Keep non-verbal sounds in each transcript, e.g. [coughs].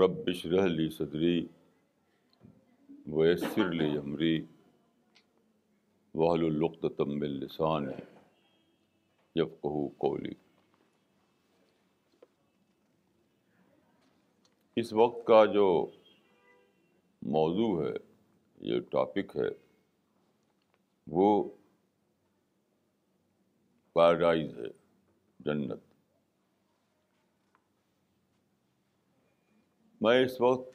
رب اشرح لی صدری ویسر لی عمری وحل القط القتم السان یفقہ قولی اس وقت کا جو موضوع ہے، یہ ٹاپک ہے وہ پیراڈائز ہے، جنت۔ میں اس وقت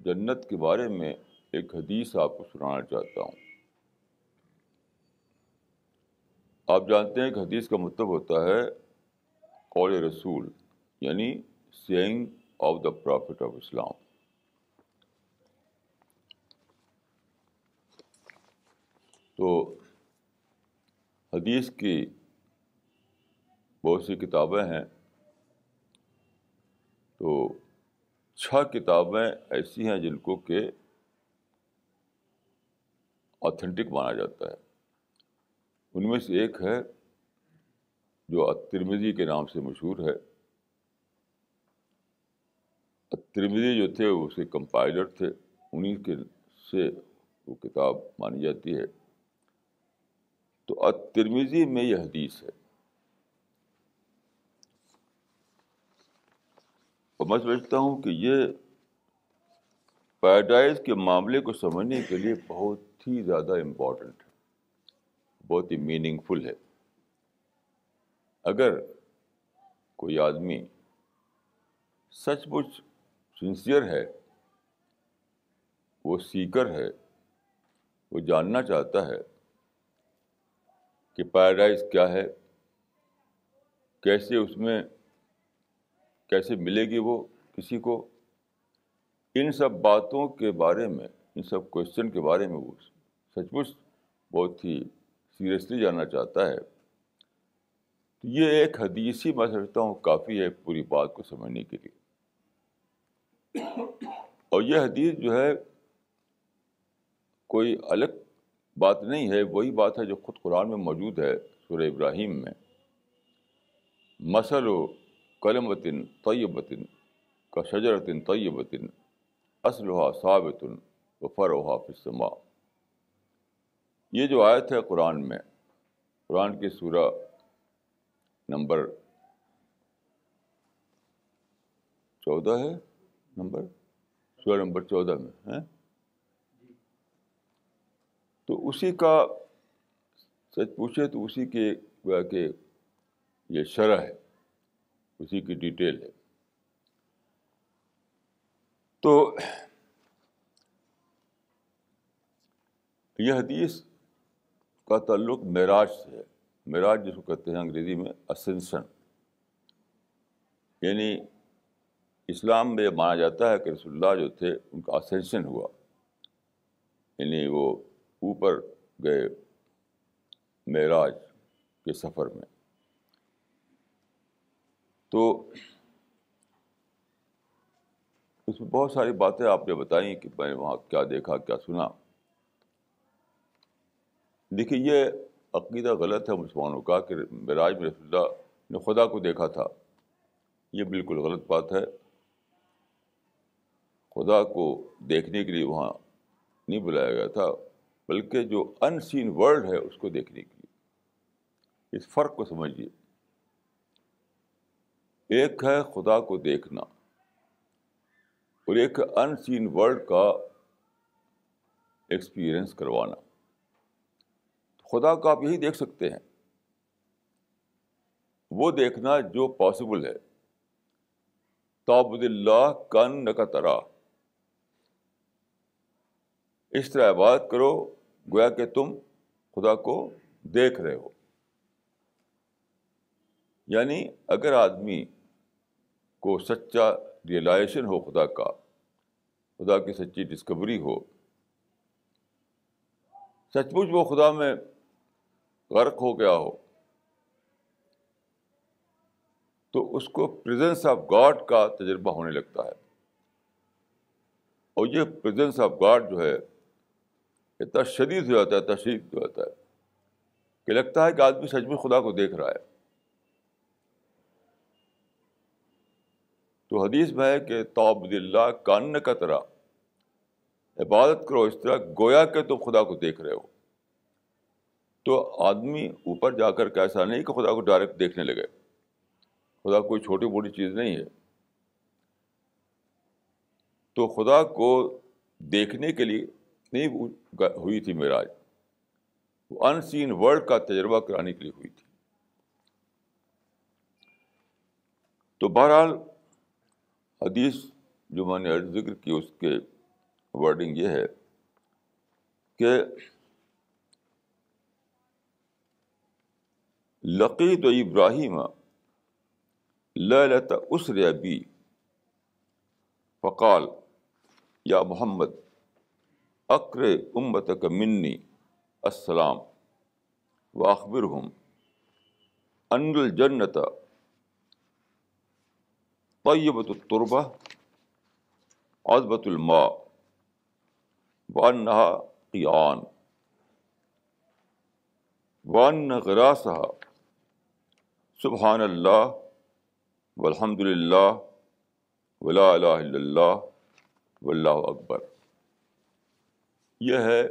جنت کے بارے میں ایک حدیث آپ کو سنانا چاہتا ہوں۔ آپ جانتے ہیں کہ حدیث کا مطلب ہوتا ہے قول رسول یعنی saying of the prophet of Islam. تو حدیث کی بہت سی کتابیں ہیں۔ تو چھ کتابیں ایسی ہیں جن کو کہ آتھینٹک مانا جاتا ہے۔ ان میں سے ایک ہے جو ترمیزی کے نام سے مشہور ہے۔ ترمیزی جو تھے وہ اس کے کمپائلر تھے انہیں کے سے وہ کتاب مانی جاتی ہے۔ تو ترمیزی میں یہ حدیث ہے۔ اور میں سمجھتا ہوں کہ یہ پیراڈائز کے معاملے کو سمجھنے کے لیے بہت ہی زیادہ امپورٹنٹ ہے، بہت ہی میننگ فل ہے۔ اگر کوئی آدمی سچ مچ سنسیئر ہے، وہ سیکر ہے، وہ جاننا چاہتا ہے کہ پیراڈائز کیا ہے؟ کیسے اس میں، کیسے ملے گی وہ کسی کو؟ ان سب باتوں کے بارے میں، ان سب کوشچن کے بارے میں وہ سچ مچ بہت ہی سیریسلی جاننا چاہتا ہے۔ تو یہ ایک حدیث ہی میں سمجھتا ہوں، کافی ہے پوری بات کو سمجھنے کے لیے۔ اور یہ حدیث جو ہے، کوئی الگ بات نہیں ہے، وہی بات ہے جو خود قرآن میں موجود ہے سورہ ابراہیم میں۔ مسل و قلم وطن طیب وطن کا شجرتن طیب وطن اسلحہ ثابتن و فروحا فسما یہ جو آیت ہے قرآن میں، قرآن کی سورہ نمبر چودہ ہے، نمبر؟ سورہ نمبر چودہ میں ہے تو اسی کا سچ پوچھے تو اسی کے گویا کہ یہ شرح ہے، اسی کی ڈیٹیل ہے۔ تو یہ حدیث کا تعلق معراج سے ہے۔ معراج جس کو کہتے ہیں انگریزی میں اسنسن یعنی اسلام میں یہ مانا جاتا ہے کہ رسول اللہ جو تھے، ان کا اسینشن ہوا۔ یعنی وہ اوپر گئے معراج کے سفر میں۔ تو اس میں بہت ساری باتیں آپ نے بتائیں کہ میں نے وہاں کیا دیکھا، کیا سنا۔ دیکھیے، یہ عقیدہ غلط ہے مسلمانوں کا کہ معراج میں رسول اللہ نے خدا کو دیکھا تھا۔ یہ بالکل غلط بات ہے۔ خدا کو دیکھنے کے لیے وہاں نہیں بلایا گیا تھا۔ بلکہ جو ان سین ورلڈ ہے اس کو دیکھنے کے لیے۔ اس فرق کو سمجھیے۔ ایک ہے خدا کو دیکھنا اور ایک ان سین ورلڈ کا ایکسپیرئنس کروانا۔ خدا کو آپ یہی دیکھ سکتے ہیں۔ وہ دیکھنا جو پاسبل ہے۔ تابد اللہ کن نہ ترا۔ اس طرح بات کرو گویا کہ تم خدا کو دیکھ رہے ہو۔ یعنی اگر آدمی کو سچا ریئلائزیشن ہو خدا کا، خدا کی سچی ڈسکوری ہو سچ مچ وہ خدا میں غرق ہو گیا ہو، تو اس کو پریزنس آف گاڈ کا تجربہ ہونے لگتا ہے۔ اور یہ پریزنس آف گاڈ جو ہے اتنا شدید ہو جاتا ہے اتنا شدید ہو جاتا ہے، کہ لگتا ہے کہ آدمی سچ میں خدا کو دیکھ رہا ہے۔ تو حدیث میں ہے کہ توبد اللہ کان کا طرح عبادت کرو اس طرح، گویا کہ تم خدا کو دیکھ رہے ہو۔ تو آدمی اوپر جا کر کے ایسا نہیں کہ خدا کو ڈائریکٹ دیکھنے لگے۔ خدا کوئی چھوٹی موٹی چیز نہیں ہے۔ تو خدا کو دیکھنے کے لیے نہیں ہوئی تھی میراج وہ ان سین ورلڈ کا تجربہ کرانے کے لیے ہوئی تھی۔ تو بہرحال حدیث جو میں نے ذکر کی، اس کے ورڈنگ یہ ہے کہ لقیت و ابراہیم لت اسر ابی، فقال، یا محمد اقر امت کا منی السلام و اخبر ہم ان الجنت طیبۃ الطربہ عزبۃ الماء وانہا قیان وان غراسہ سبحان اللہ والحمد للہ ولا الہ الا اللہ واللہ اکبر یہ ہے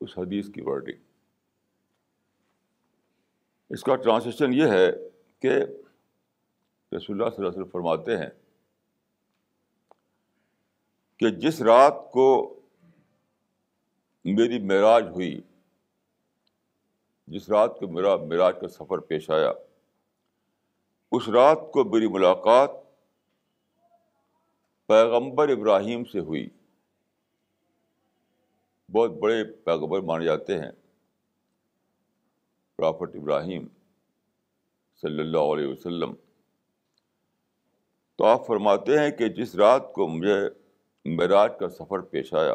اس حدیث کی ورڈنگ اس کا ٹرانسلیشن یہ ہے کہ رسول اللہ صلی اللہ علیہ وسلم فرماتے ہیں کہ جس رات کو میری معراج ہوئی، جس رات کو میرا معراج کا سفر پیش آیا، اس رات کو میری ملاقات پیغمبر ابراہیم سے ہوئی۔ بہت بڑے پیغمبر مانے جاتے ہیں۔ پرافٹ ابراہیم صلی اللہ علیہ وسلم۔ تو آپ فرماتے ہیں کہ جس رات کو مجھے معراج کا سفر پیش آیا،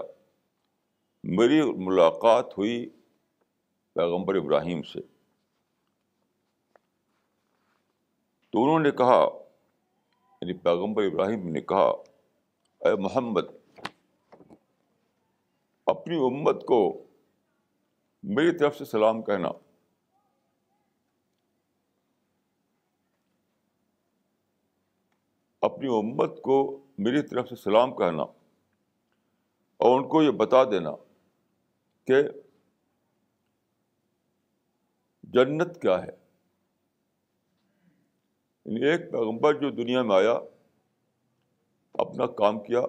میری ملاقات ہوئی پیغمبر ابراہیم سے۔ تو انہوں نے کہا یعنی پیغمبر ابراہیم نے کہا، اے محمد اپنی امت کو میری طرف سے سلام کہنا۔ اپنی امت کو میری طرف سے سلام کہنا اور ان کو یہ بتا دینا کہ جنت کیا ہے۔ یعنی ایک پیغمبر جو دنیا میں آیا، اپنا کام کیا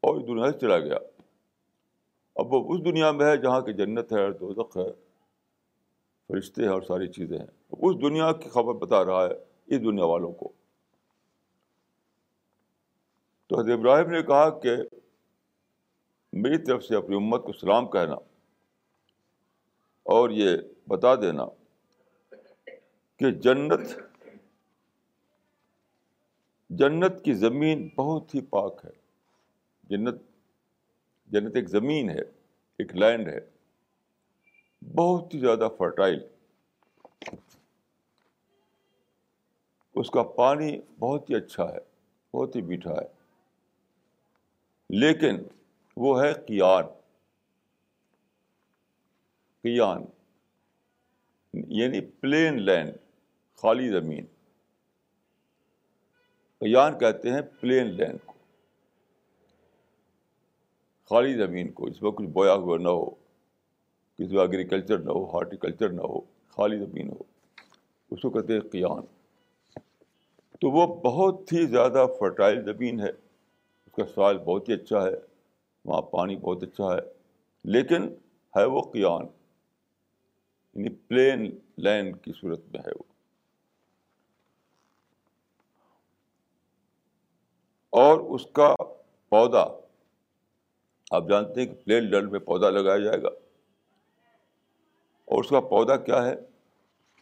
اور دنیا سے چلا گیا۔ اب وہ اس دنیا میں ہے جہاں کی جنت ہے دوزخ ہے، فرشتے ہیں اور ساری چیزیں ہیں۔ اس دنیا کی خبر بتا رہا ہے اس دنیا والوں کو۔ تو حضرت ابراہیم نے کہا کہ میری طرف سے اپنی امت کو سلام کہنا اور یہ بتا دینا کہ جنت جنت کی زمین بہت ہی پاک ہے۔ جنت جنت ایک زمین ہے، ایک لینڈ ہے، بہت ہی زیادہ فرٹائل اس کا پانی بہت ہی اچھا ہے، بہت ہی میٹھا ہے۔ لیکن وہ ہے قیان۔ قیان یعنی پلین لینڈ خالی زمین۔ قیان کہتے ہیں پلین لینڈ کو۔ خالی زمین کو، اس میں کچھ بویا ہوا نہ ہو، کسی میں ایگریکلچر نہ ہو ہارٹیکلچر نہ ہو، خالی زمین ہو۔ اس کو کہتے ہیں قیان تو وہ بہت ہی زیادہ فرٹائل زمین ہے۔ اس کا سوال بہت ہی اچھا ہے، وہاں پانی بہت اچھا ہے۔ لیکن ہے وہ قیان یعنی پلین لینڈ کی صورت میں ہے وہ۔ اور اس کا پودا آپ جانتے ہیں کہ پلین لینڈ میں پودا لگایا جائے گا۔ اور اس کا پودا کیا ہے؟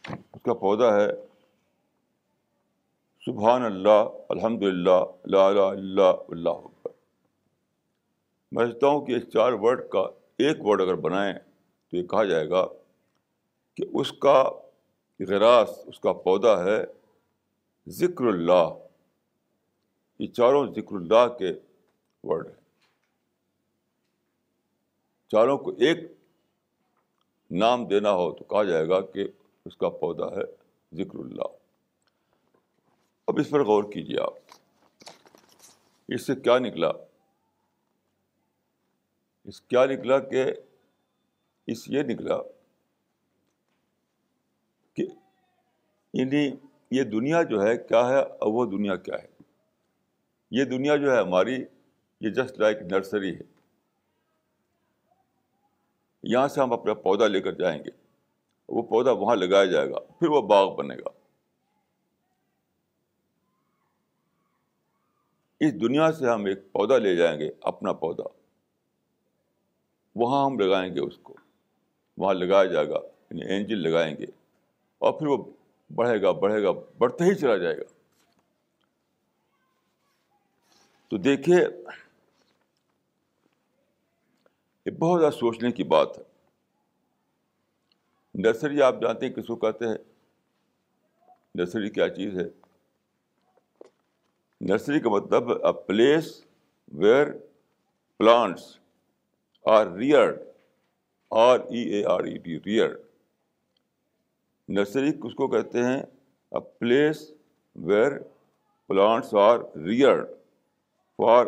اس کا پودا ہے۔ سبحان اللہ الحمد للہ لا اللہ اللہ۔ اکبر میں سمجھتا ہوں کہ اس چار ورڈ کا ایک ورڈ اگر بنائیں تو یہ کہا جائے گا کہ اس کا غراس، اس کا پودا ہے ذکر اللہ۔ یہ چاروں ذکر اللہ کے ورڈ ہیں۔ چاروں کو ایک نام دینا ہو تو کہا جائے گا کہ اس کا پودا ہے ذکر اللہ۔ اب اس پر غور کیجیے آپ۔ اس سے کیا نکلا؟ اس کیا نکلا کہ اس یہ نکلا کہ یعنی یہ دنیا جو ہے کیا ہے اور وہ دنیا کیا ہے؟ یہ دنیا جو ہے ہماری یہ جسٹ لائک نرسری ہے۔ یہاں سے ہم اپنا پودا لے کر جائیں گے۔ وہ پودا وہاں لگایا جائے گا، پھر وہ باغ بنے گا۔ اس دنیا سے ہم ایک پودا لے جائیں گے، اپنا پودا۔ وہاں ہم لگائیں گے اس کو۔ وہاں لگایا جائے گا یعنی اینجل لگائیں گے۔ اور پھر وہ بڑھے گا بڑھے گا، بڑھتے ہی چلا جائے گا۔ تو دیکھیے یہ بہت زیادہ سوچنے کی بات ہے۔ نرسری آپ جانتے ہیں کس کو کہتے ہیں؟ نرسری کیا چیز ہے؟ نرسری کا مطلب a place where plants are reared R E A R E D reared nursery کس کو کہتے ہیں؟ A place where plants are reared for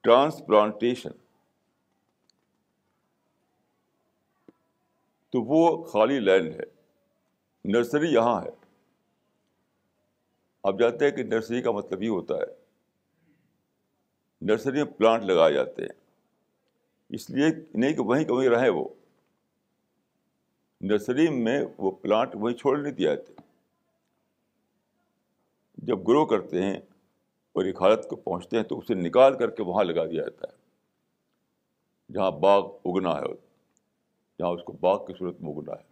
transplantation تو وہ خالی لینڈ ہے۔ نرسری یہاں ہے۔ آپ جانتے ہیں کہ نرسری کا مطلب یہ ہوتا ہے، نرسری میں پلانٹ لگائے جاتے ہیں۔ اس لیے نہیں کہ وہیں کہیں رہیں وہ۔ نرسری میں وہ پلانٹ وہیں چھوڑ نہیں دیا جاتے۔ جب گرو کرتے ہیں اور ایک حالت کو پہنچتے ہیں تو اسے نکال کر کے وہاں لگا دیا جاتا ہے، جہاں باغ اگنا ہے۔ جہاں اس کو باغ کی صورت میں اگنا ہے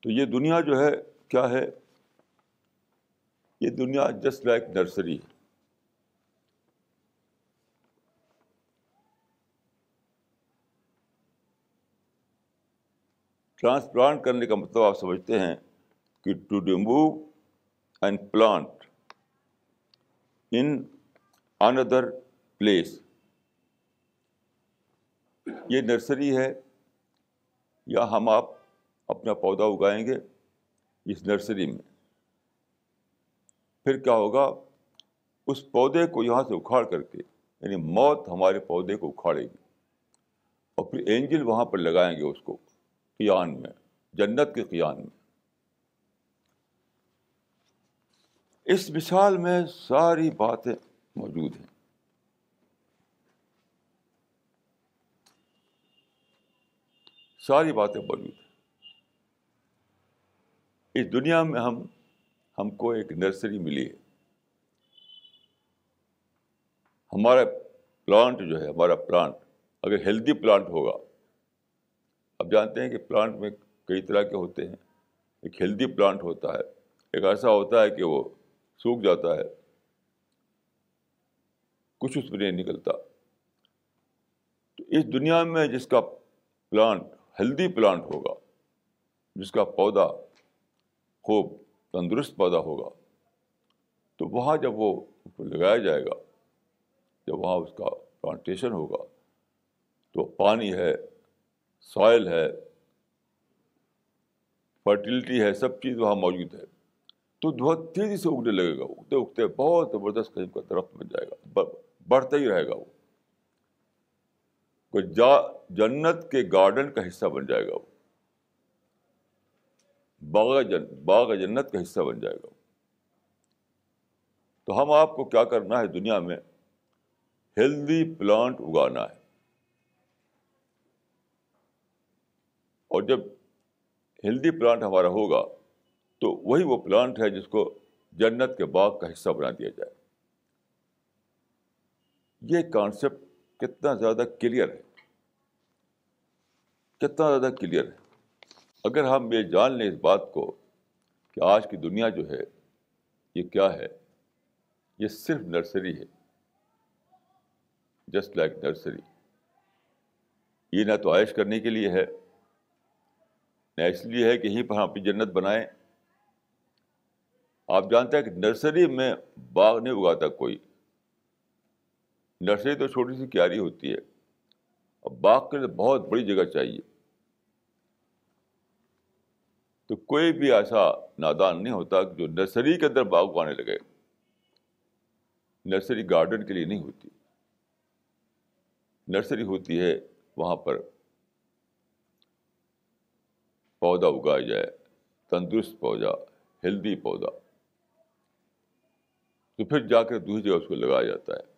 تو یہ دنیا جو ہے، کیا ہے؟ یہ دنیا جسٹ لائک نرسری ہے۔ ٹرانسپلانٹ کرنے کا مطلب آپ سمجھتے ہیں کہ to remove and plant in another place یہ نرسری ہے، یا ہم آپ اپنا پودا اگائیں گے اس نرسری میں۔ پھر کیا ہوگا، اس پودے کو یہاں سے اکھاڑ کر کے یعنی موت ہمارے پودے کو اکھاڑے گی۔ اور پھر اینجل وہاں پر لگائیں گے اس کو، قیان میں، جنت کے قیان میں۔ اس مثال میں ساری باتیں موجود ہیں۔ ساری باتیں موجود ہیں اس دنیا میں ہم ہم کو ایک نرسری ملی ہے۔ ہمارا پلانٹ جو ہے، ہمارا پلانٹ، اگر ہیلدی پلانٹ ہوگا اب جانتے ہیں کہ پلانٹ میں کئی طرح کے ہوتے ہیں۔ ایک ہیلدی پلانٹ ہوتا ہے، ایک ایسا ہوتا ہے کہ وہ سوکھ جاتا ہے۔ کچھ اس میں نہیں نکلتا۔ تو اس دنیا میں جس کا پلانٹ ہیلدی پلانٹ ہوگا، جس کا پودا خوب تندرست پودا ہوگا، تو وہاں جب وہ لگایا جائے گا، جب وہاں اس کا پلانٹیشن ہوگا، تو پانی ہے سوائل ہے فرٹیلٹی ہے، سب چیز وہاں موجود ہے۔ تو بہت تیزی سے اگنے لگے گا، اگتے اگتے بہت زبردست قسم کا درخت بن جائے گا بڑھتا ہی رہے گا وہ۔ جا جنت کے گارڈن کا حصہ بن جائے گا وہ۔ باغ جن، باغ جنت کا حصہ بن جائے گا تو ہم آپ کو کیا کرنا ہے دنیا میں؟ ہیلدی پلانٹ اگانا ہے۔ اور جب ہیلدی پلانٹ ہمارا ہوگا تو وہی وہ پلانٹ ہے جس کو جنت کے باغ کا حصہ بنا دیا جائے۔ یہ کانسیپٹ کتنا زیادہ کلیئر ہے۔ کتنا زیادہ کلیئر ہے۔ اگر ہم یہ جان لیں اس بات کو کہ آج کی دنیا جو ہے، یہ کیا ہے؟ یہ صرف نرسری ہے۔ جسٹ لائک نرسری یہ نہ تو عائش کرنے کے لیے ہے، نہ اس لیے ہے کہ یہیں پر ہم اپنی جنت بنائیں۔ آپ جانتے ہیں کہ نرسری میں باغ نہیں اگاتا کوئی۔ نرسری تو چھوٹی سی کیاری ہوتی ہے۔ اب باغ کے لیے بہت بڑی جگہ چاہیے۔ تو کوئی بھی ایسا نادان نہیں ہوتا جو نرسری کے اندر باغ اگانے لگے۔ نرسری گارڈن کے لیے نہیں ہوتی۔ نرسری ہوتی ہے وہاں پر پودا اگایا جائے، تندرست پودا، ہیلدی پودا۔ تو پھر جا کر دوسری جگہ اس کو لگایا جاتا ہے۔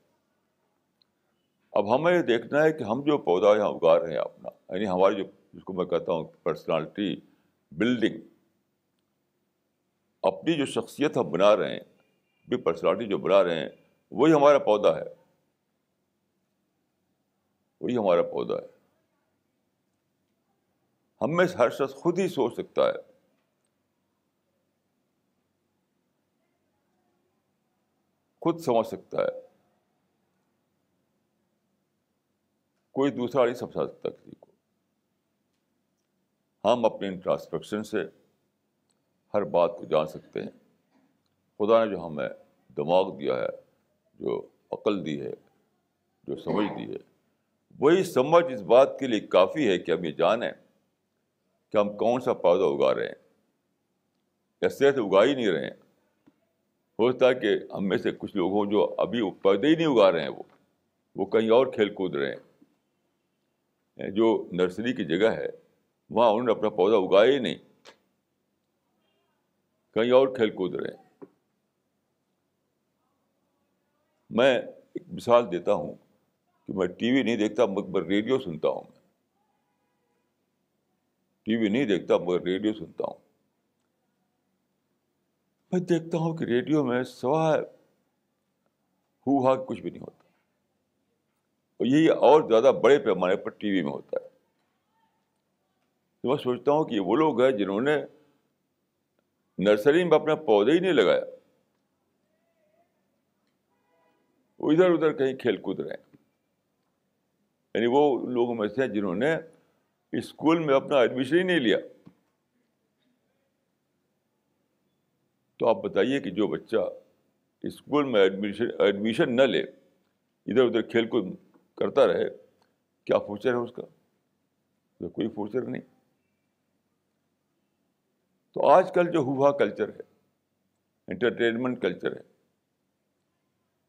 اب ہمیں یہ دیکھنا ہے کہ ہم جو پودا یہاں اگا رہے ہیں اپنا یعنی ہماری جو، جس کو میں کہتا ہوں پرسنالٹی بلڈنگ اپنی جو شخصیت ہم بنا رہے ہیں بھی پرسنالٹی جو بنا رہے ہیں، وہی ہمارا پودا ہے۔ وہی ہمارا پودا ہے۔ ہم میں ہر شخص خود ہی سوچ سکتا ہے۔ خود سمجھ سکتا ہے۔ کوئی دوسرا نہیں سمجھا سکتا کسی کو ہم اپنے انٹراسپیکشن سے ہر بات کو جان سکتے ہیں۔ خدا نے جو ہمیں دماغ دیا ہے، جو عقل دی ہے، جو سمجھ دی ہے، وہی سمجھ اس بات کے لیے کافی ہے کہ ہم یہ جانیں کہ ہم کون سا پودا اگا رہے ہیں۔ ایسے ایسے اگا ہی نہیں رہے ہیں۔ ہوتا ہے کہ ہم میں سے کچھ لوگ ہوں جو ابھی پودے ہی نہیں اگا رہے ہیں، وہ وہ کہیں اور کھیل کود رہے ہیں۔ جو نرسری کی جگہ ہے، وہاں انہوں نے اپنا پودا اگایا ہی نہیں۔ کہیں اور کھیل کود رہے ہیں۔ میں ایک مثال دیتا ہوں کہ میں ٹی وی نہیں دیکھتا، مگر ریڈیو سنتا ہوں میں۔ ٹی وی نہیں دیکھتا، مگر ریڈیو سنتا ہوں۔ میں دیکھتا ہوں کہ ریڈیو میں سوائے ہو ہا کچھ بھی نہیں ہوتا۔ اور یہی اور زیادہ بڑے پیمانے پر ٹی وی میں ہوتا ہے۔ تو میں سوچتا ہوں کہ وہ لوگ ہیں جنہوں نے نرسری میں اپنا پودے ہی نہیں لگایا۔ وہ ادھر ادھر کہیں کھیل کود رہے ہیں۔ یعنی وہ لوگوں میں سے ہیں جنہوں نے اسکول میں اپنا ایڈمیشن ہی نہیں لیا۔ تو آپ بتائیے کہ جو بچہ اسکول میں ایڈمیشن ایڈمیشن نہ لے، ادھر ادھر کھیل کود کرتا رہے، کیا فیوچر ہے اس کا؟ تو کوئی فیوچر نہیں۔ تو آج کل جو ہوا کلچر ہے انٹرٹینمنٹ کلچر ہے،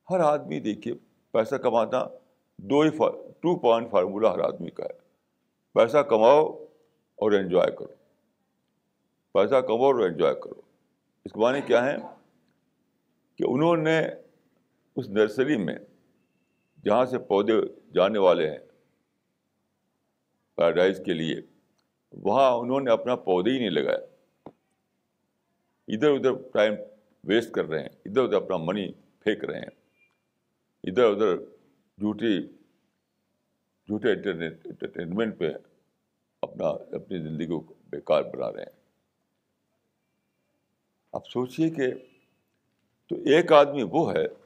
ہر آدمی دیکھیے، پیسہ کمانا دو ہی ٹو پوائنٹ فارمولہ ہر آدمی کا ہے۔ پیسہ کماؤ اور انجوائے کرو۔ پیسہ کماؤ اور انجوائے کرو۔ اس کے معنی کیا ہے کہ انہوں نے اس نرسری میں جہاں سے پودے جانے والے ہیں، پیراڈائز کے لیے، وہاں انہوں نے اپنا پودے ہی نہیں لگایا ادھر ادھر ٹائم ویسٹ کر رہے ہیں، ادھر ادھر اپنا منی پھینک رہے ہیں۔ ادھر ادھر جھوٹی، جھوٹے انٹرنیٹ انٹرٹینمنٹ پہ اپنا، اپنی زندگی کو بیکار بنا رہے ہیں۔ اب سوچیے کہ تو ایک آدمی وہ ہے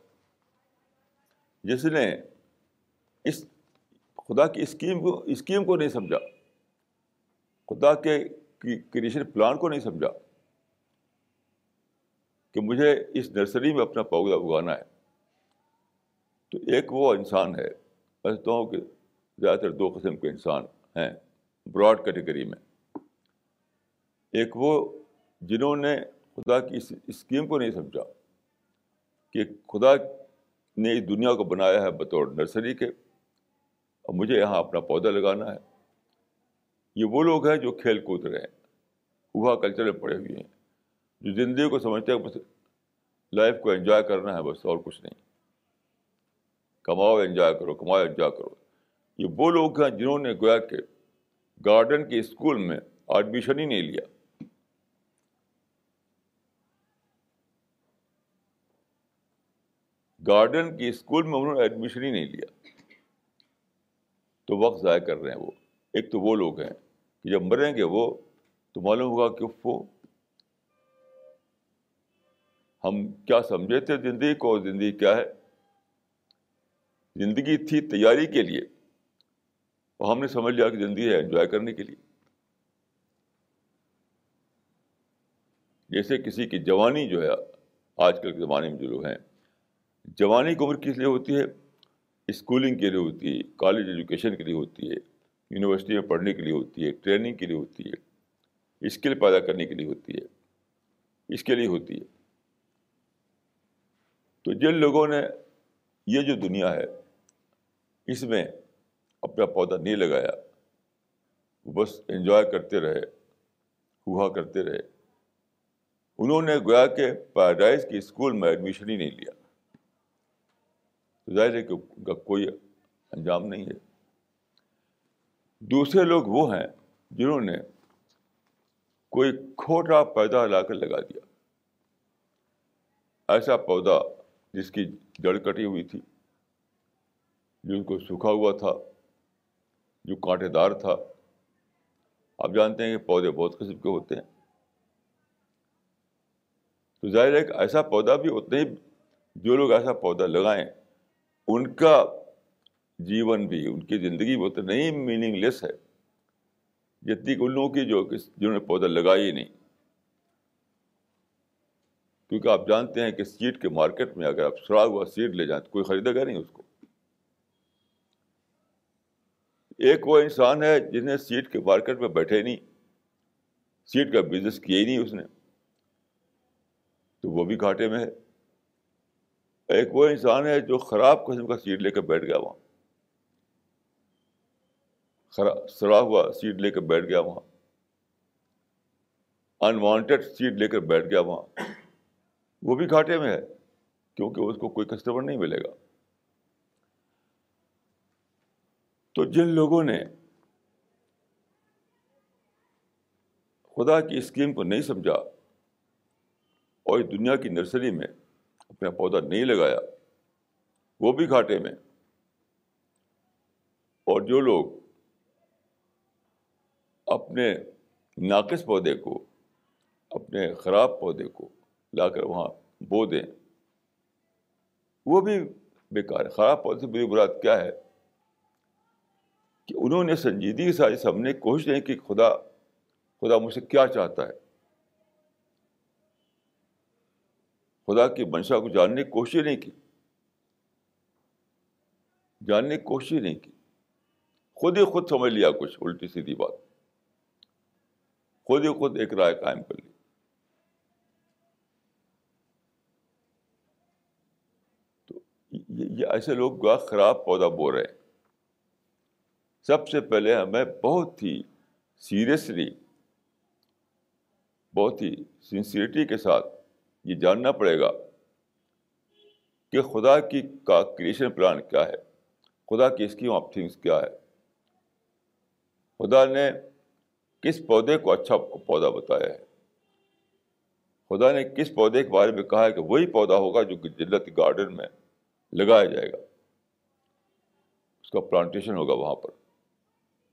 جس نے اس خدا کی اسکیم کو اسکیم کو نہیں سمجھا۔ خدا کے کریشن پلان کو نہیں سمجھا کہ مجھے اس نرسری میں اپنا پودا اگانا ہے۔ تو ایک وہ انسان ہے، میں سمجھتا ہوں کہ زیادہ تر دو قسم کے انسان ہیں براڈ کیٹیگری میں۔ ایک وہ جنہوں نے خدا کی اس اسکیم کو نہیں سمجھا کہ خدا نے اس دنیا کو بنایا ہے بطور نرسری کے، اور مجھے یہاں اپنا پودا لگانا ہے۔ یہ وہ لوگ ہیں جو کھیل کود رہے ہیں، ہوا کلچر میں پڑے ہوئے ہیں، جو زندگی کو سمجھتے ہیں بس لائف کو انجوائے کرنا ہے بس، اور کچھ نہیں۔ کماؤ انجوائے کرو، کماؤ انجوائے کرو۔ یہ وہ لوگ ہیں جنہوں نے گویا کہ گارڈن کے اسکول میں ایڈمیشن ہی نہیں لیا۔ گارڈن کی اسکول میں انہوں نے ایڈمیشن ہی نہیں لیا۔ تو وقت ضائع کر رہے ہیں وہ۔ ایک تو وہ لوگ ہیں کہ جب مریں گے وہ، تو معلوم ہوگا کہ وہ، ہم کیا سمجھے تھے زندگی کو زندگی کیا ہے۔ زندگی تھی تیاری کے لیے اور ہم نے سمجھ لیا کہ زندگی ہے انجوائے کرنے کے لیے۔ جیسے کسی کی جوانی جو ہے، آج کل کے زمانے میں جو لوگ ہیں جوانی کی عمر کس لیے ہوتی ہے؟ اسکولنگ کے لیے ہوتی ہے، کالج ایجوکیشن کے لیے ہوتی ہے، یونیورسٹی میں پڑھنے کے لیے ہوتی ہے، ٹریننگ کے لیے ہوتی ہے، اسکل پیدا کرنے کے لیے ہوتی ہے، اس کے لیے ہوتی ہے۔ تو جن لوگوں نے یہ جو دنیا ہے، اس میں اپنا پودا نہیں لگایا، وہ بس انجوائے کرتے رہے، ہوا کرتے رہے۔ انہوں نے گویا کہ پیراڈائز کی اسکول میں ایڈمیشن ہی نہیں لیا۔ ظاہر ہے کہ کا کوئی انجام نہیں ہے۔ دوسرے لوگ وہ ہیں جنہوں نے کوئی کھوٹا پودا لا کر لگا دیا۔ ایسا پودا جس کی جڑ کٹی ہوئی تھی، جن کو سوکھا ہوا تھا، جو کانٹے دار تھا۔ آپ جانتے ہیں کہ پودے بہت قسم کے ہوتے ہیں۔ تو ظاہر ہے کہ ایسا پودا بھی اتنے ہی، جو لوگ ایسا پودا لگائیں ان کا جیون بھی، ان کی زندگی بھی اتنا نہیں میننگ لیس ہے۔ جتنی کہ ان لوگوں کی جو جنہوں نے پودا لگایا ہی نہیں۔ کیونکہ آپ جانتے ہیں کہ سیٹ کے مارکیٹ میں اگر آپ سڑا ہوا سیٹ لے جائیں تو کوئی خریدے گا نہیں اس کو۔ ایک وہ انسان ہے جس نے سیٹ کے مارکیٹ میں بیٹھے نہیں۔ سیٹ کا بزنس کیا ہی نہیں اس نے۔ تو وہ بھی گھاٹے میں ہے۔ ایک وہ انسان ہے جو خراب قسم کا سیٹ لے کر بیٹھ گیا وہاں۔ خراب سڑا ہوا سیٹ لے کر بیٹھ گیا وہاں۔ انوانٹیڈ سیٹ لے کر بیٹھ گیا وہاں۔ وہ بھی گھاٹے میں ہے، کیونکہ اس کو کوئی کسٹمر نہیں ملے گا۔ تو جن لوگوں نے خدا کی اسکیم کو نہیں سمجھا، اور دنیا کی نرسری میں اپنا پودا نہیں لگایا۔ وہ بھی گھاٹے میں۔ اور جو لوگ اپنے ناقص پودے کو، اپنے خراب پودے کو لا کر وہاں بو دیں، وہ بھی بیکار خراب پودے سے بری براد کیا ہے؟ کہ انہوں نے سنجیدگی کے ساتھ سامنے کوشش نہیں کہ خدا خدا مجھ سے کیا چاہتا ہے؟ خدا کی منشا کو جاننے کی کوشش نہیں کی۔ جاننے کی کوشش نہیں کی۔ خود ہی خود سمجھ لیا کچھ الٹی سیدھی بات۔ خود ہی خود ایک رائے قائم کر لی۔ تو یہ ایسے لوگ خراب پودا بو رہے ہیں۔ سب سے پہلے ہمیں بہت ہی سیریسلی، بہت ہی سنسیئرٹی کے ساتھ یہ جاننا پڑے گا کہ خدا کی کا کریشن پلان کیا ہے، خدا کی اسکیم آف تھنگس کیا ہے۔ خدا نے کس پودے کو اچھا پودا بتایا ہے۔ خدا نے کس پودے کے بارے میں کہا ہے کہ وہی پودا ہوگا جو جلت گارڈن میں لگایا جائے گا۔ اس کا پلانٹیشن ہوگا وہاں پر۔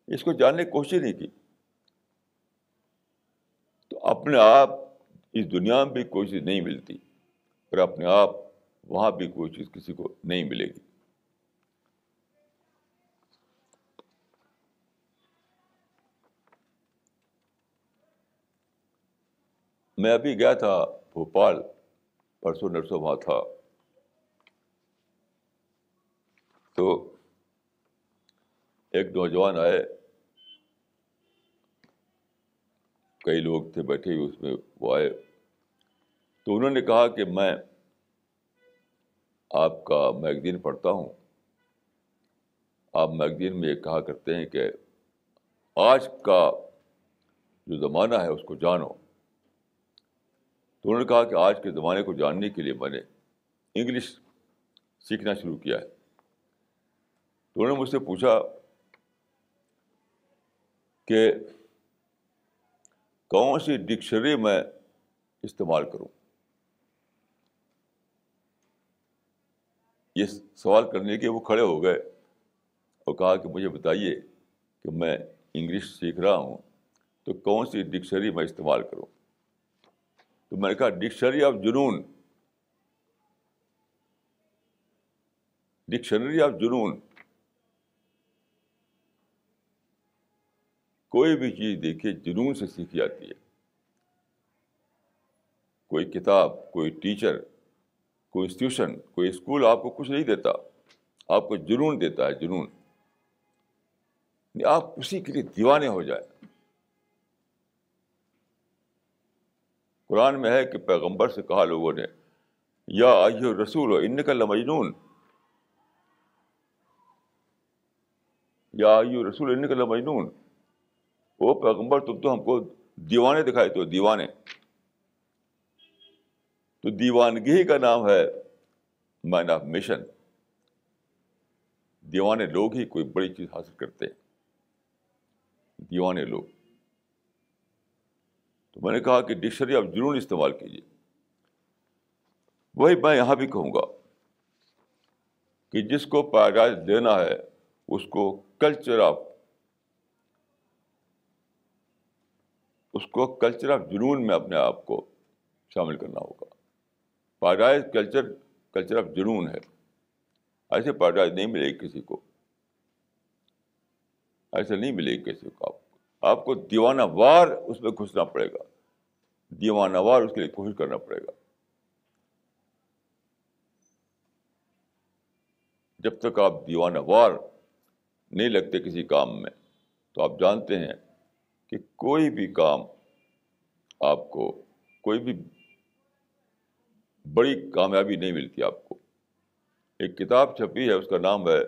اس کو جاننے کی کوشش نہیں کی۔ تو اپنے آپ اس دنیا میں بھی کوئی چیز نہیں ملتی اور اپنے آپ وہاں بھی کوئی چیز کسی کو نہیں ملے گی۔ میں ابھی گیا تھا بھوپال، پرسوں نرسوں وہاں تھا۔ تو ایک نوجوان آئے۔ کئی لوگ تھے بیٹھے ہوئے، اس میں وہ آئے۔ تو انہوں نے کہا کہ میں آپ کا میگزین پڑھتا ہوں۔ آپ میگزین میں یہ کہا کرتے ہیں کہ آج کا جو زمانہ ہے اس کو جانو۔ تو انہوں نے کہا کہ آج کے زمانے کو جاننے کے لیے میں نے انگلش سیکھنا شروع کیا ہے۔ تو انہوں نے مجھ سے پوچھا کہ کون سی ڈکشنری میں استعمال کروں؟ یہ سوال کرنے کے وہ کھڑے ہو گئے اور کہا کہ مجھے بتائیے کہ میں انگلش سیکھ رہا ہوں تو کون سی ڈکشنری میں استعمال کروں؟ تو میں نے کہا dictionary of Junoon. Dictionary of Junoon. کوئی بھی چیز دیکھیے جنون سے سیکھی جاتی ہے۔ کوئی کتاب، کوئی ٹیچر کوئی انسٹیٹیوشن کوئی اسکول آپ کو کچھ نہیں دیتا، آپ کو جنون دیتا ہے، جنون۔ یعنی آپ اسی کے لیے دیوانے ہو جائیں۔ قرآن میں ہے کہ پیغمبر سے کہا لوگوں نے، یا آئیو رسول ہو ان کا لمجنون۔ یا آئیو رسول ان کا لمجنون۔ وہ پیغمبر تم تو ہم کو دیوانے دکھائے تو دیوانے۔ تو دیوانگی کا نام ہے مین آف مشن۔ دیوانے لوگ ہی کوئی بڑی چیز حاصل کرتے ہیں۔ دیوانے لوگ۔ تو میں نے کہا کہ ڈکشنری آف جنون استعمال کیجیے وہی میں یہاں بھی کہوں گا کہ جس کو پیراڈائز دینا ہے، اس کو کلچر آف اس کو کلچر آف جنون میں اپنے آپ کو شامل کرنا ہوگا۔ پیراڈائز کلچر کلچر آف جنون ہے ایسے پیراڈائز نہیں ملے گی کسی کو ایسا نہیں ملے گی کسی کو آپ کو آپ کو دیوانہ وار اس میں گھسنا پڑے گا دیوانہ وار اس کے لیے کوشش کرنا پڑے گا جب تک آپ دیوانہ وار نہیں لگتے کسی کام میں تو آپ جانتے ہیں کہ کوئی بھی کام آپ کو کوئی بھی بڑی کامیابی نہیں ملتی آپ کو۔ ایک کتاب چھپی ہے، اس کا نام ہے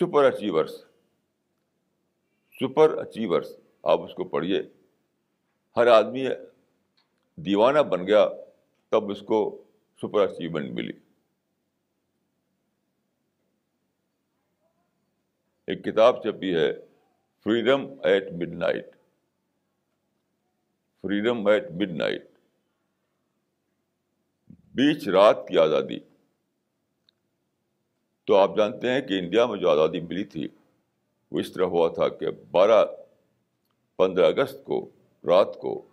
سپر اچیورس سپر اچیورس آپ اس کو پڑھیے۔ ہر آدمی دیوانہ بن گیا، تب اس کو سپر اچیومنٹ ملی۔ ایک کتاب چھپی ہے، freedom at midnight freedom at midnight بیچ رات کی آزادی۔ تو آپ جانتے ہیں کہ انڈیا میں جو آزادی ملی تھی، وہ اس طرح ہوا تھا کہ بارہ، پندرہ اگست کو، رات کو،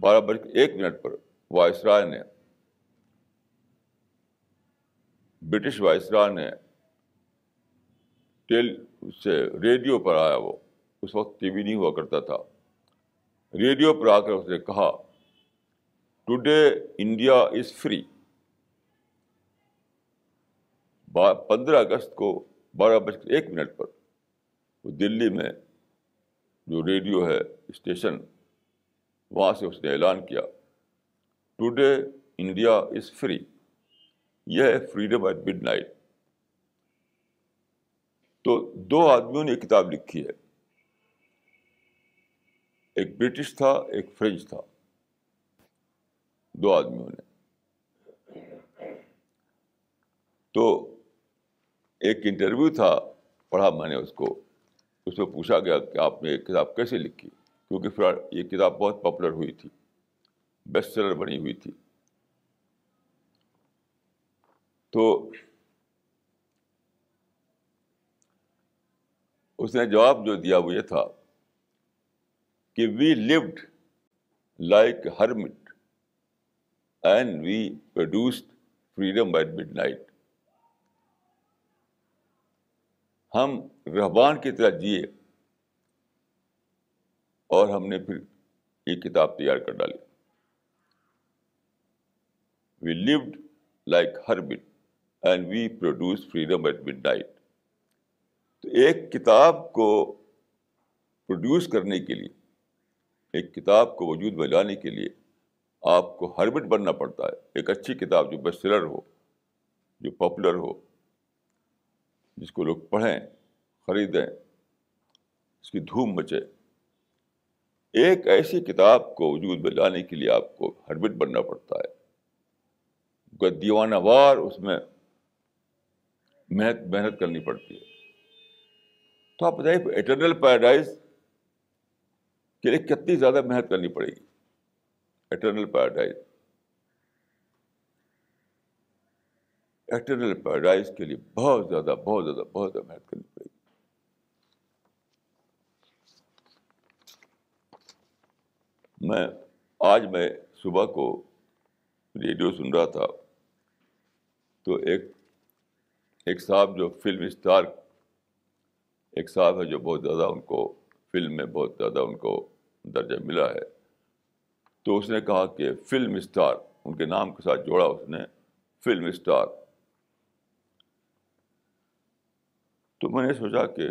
بارہ بج ایک منٹ پر وائسرائے نے، برٹش وائسرائے نے ٹیل سے ریڈیو پر آیا۔ وہ اس وقت ٹی وی نہیں ہوا کرتا تھا۔ ریڈیو پر آ کر اس نے کہا ٹوڈے انڈیا از فری پندرہ اگست کو بارہ بج کے ایک منٹ پر وہ دلی میں جو ریڈیو ہے، اسٹیشن، وہاں سے اس نے اعلان کیا۔ ٹوڈے انڈیا از فری یہ ہے فریڈم ایٹ مڈ نائٹ تو دو آدمیوں نے کتاب لکھی ہے۔ ایک برٹش تھا، ایک فرینچ تھا۔ دو آدمیوں نے تو ایک انٹرویو تھا، پڑھا میں نے اس کو۔ اس میں پوچھا گیا کہ آپ نے یہ کتاب کیسے لکھی؟ کیونکہ فی یہ کتاب بہت پاپولر ہوئی تھی بیسٹ سیلر بنی ہوئی تھی۔ تو اس نے جواب جو دیا وہ یہ تھا کہ we lived like hermit and we produced freedom at midnight ہم رحبان کی طرح جیے اور ہم نے پھر یہ کتاب تیار کر ڈالی۔ We lived like hermit and we produce freedom at midnight تو ایک کتاب کو پروڈیوس کرنے کے لیے، ایک کتاب کو وجود میں لانے کے لیے آپ کو ہربٹ بننا پڑتا ہے۔ ایک اچھی کتاب جو بیسٹ سیلر ہو، جو پاپولر ہو، جس کو لوگ پڑھیں، خریدیں، اس کی دھوم مچے۔ ایک ایسی کتاب کو وجود میں لانے کے لیے آپ کو ہربٹ بننا پڑتا ہے۔ دیوانہ وار اس میں محنت محنت کرنی پڑتی ہے۔ تو آپ بتائیے اٹرنل پیراڈائز کے لیے کتنی زیادہ محنت کرنی پڑے گی؟ اٹرنل پیراڈائز ایکٹرنل پیراڈائز کے لیے بہت زیادہ بہت زیادہ بہت زیادہ محنت کرنی پڑے گی۔ میں، آج میں صبح کو ریڈیو سن رہا تھا تو ایک ایک صاحب جو فلم اسٹار، ایک صاحب ہے جو بہت زیادہ ان کو، فلم میں بہت زیادہ ان کو درجہ ملا ہے۔ تو اس نے کہا کہ فلم اسٹار، ان کے نام کے ساتھ جوڑا اس نے، فلم اسٹار۔ تو میں نے سوچا کہ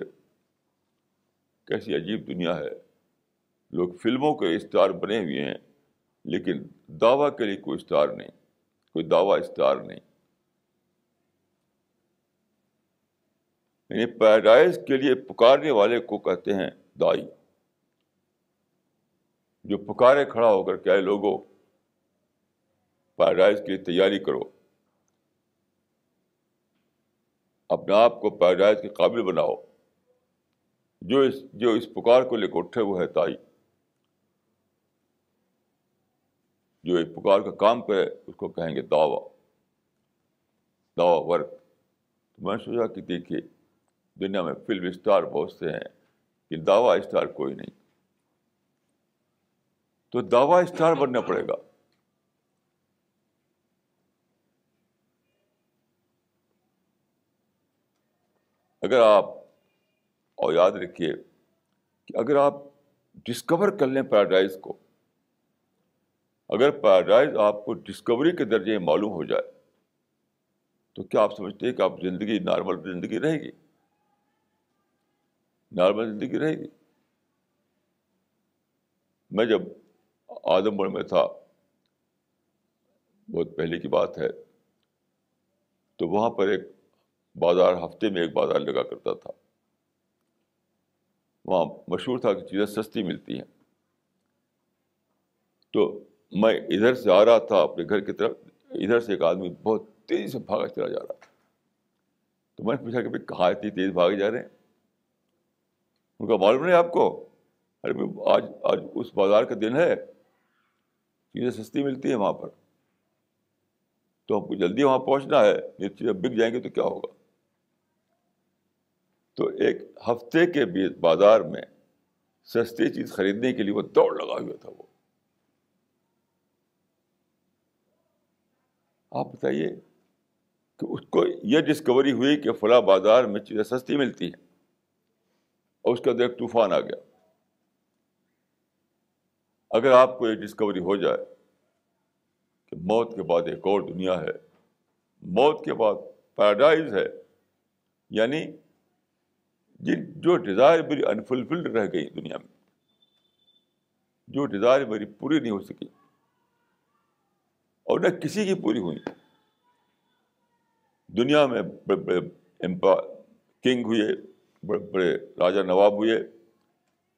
کیسی عجیب دنیا ہے۔ لوگ فلموں کے اسٹار بنے ہوئے ہیں، لیکن دعویٰ کے لیے کوئی اسٹار نہیں، کوئی دعویٰ اسٹار نہیں۔ یعنی پیراڈائز کے لیے پکارنے والے کو کہتے ہیں دائی۔ جو پکارے کھڑا ہو کر کیا لوگوں پیراڈائز کے لیے تیاری کرو۔ اپنے آپ کو پیراڈائز کے قابل بناؤ۔ جو اس جو اس پکار کو لے کے اٹھے، وہ ہے تائی۔ جو اس پکار کا کام کرے، اس کو کہیں گے دعوی۔ دعوی ورک۔ تو میں نے سوچا کہ دیکھیے، دنیا میں فلم اسٹار بہت سے ہیں کہ دعوی اسٹار کوئی نہیں۔ تو دعوی اسٹار بننا پڑے گا۔ اگر آپ اور یاد رکھیے کہ اگر آپ ڈسکور کر لیں پیراڈائز کو، اگر پیراڈائز آپ کو ڈسکوری کے درجے میں معلوم ہو جائے، تو کیا آپ سمجھتے ہیں کہ آپ زندگی نارمل زندگی رہے گی؟ نارمل زندگی رہے گی۔ میں جب آدم گڑھ میں تھا۔ بہت پہلے کی بات ہے۔ تو وہاں پر ایک بازار ہفتے میں ایک بازار لگا کرتا تھا۔ وہاں مشہور تھا کہ چیزیں سستی ملتی ہیں۔ تو میں ادھر سے آ رہا تھا اپنے گھر کی طرف۔ ادھر سے ایک آدمی بہت تیزی سے بھاگا چلا جا رہا تھا۔ تو میں نے پوچھا کہ بھائی کہاں اتنی تیز بھاگے جا رہے ہیں؟ ان کا معلوم نہیں آپ کو؟ ارے آج آج اس بازار کا دن ہے۔ چیزیں سستی ملتی ہیں وہاں پر۔ تو ہم کو جلدی وہاں پہنچنا ہے، یہ چیزیں بک جائیں گے تو کیا ہوگا؟ تو ایک ہفتے کے بازار میں سستی چیز خریدنے کے لیے وہ دوڑ لگا ہوا تھا وہ۔ آپ بتائیے کہ اس کو یہ ڈسکوری ہوئی کہ فلاں بازار میں چیزیں سستی ملتی ہیں اور اس کا ایک طوفان آ گیا۔ اگر آپ کو یہ ڈسکوری ہو جائے کہ موت کے بعد ایک اور دنیا ہے، موت کے بعد پیراڈائز ہے یعنی جن، جو ڈیزائر میری انفلفلڈ رہ گئی دنیا میں، جو ڈیزائر میری پوری نہیں ہو سکی، اور نہ کسی کی پوری ہوئی۔ دنیا میں بڑے بڑے امپا کنگ ہوئے، بڑے بڑے راجا نواب ہوئے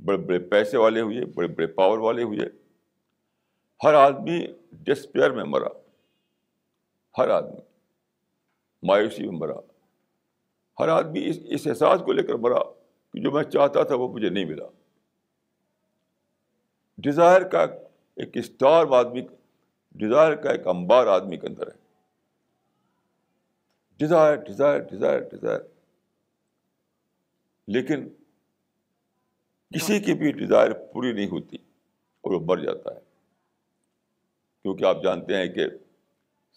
بڑے بڑے پیسے والے ہوئے، بڑے بڑے پاور والے ہوئے۔ ہر آدمی ڈسپیئر میں مرا۔ ہر آدمی مایوسی میں مرا۔ ہر آدمی اس اس احساس کو لے کر مرا کہ جو میں چاہتا تھا وہ مجھے نہیں ملا۔ ڈیزائر کا ایک اسٹار آدمی ڈیزائر کا ایک امبار آدمی کے اندر ہے۔ ڈیزائر ڈیزائر ڈیزائر ڈیزائر لیکن کسی کی بھی ڈیزائر پوری نہیں ہوتی اور وہ مر جاتا ہے۔ کیونکہ آپ جانتے ہیں کہ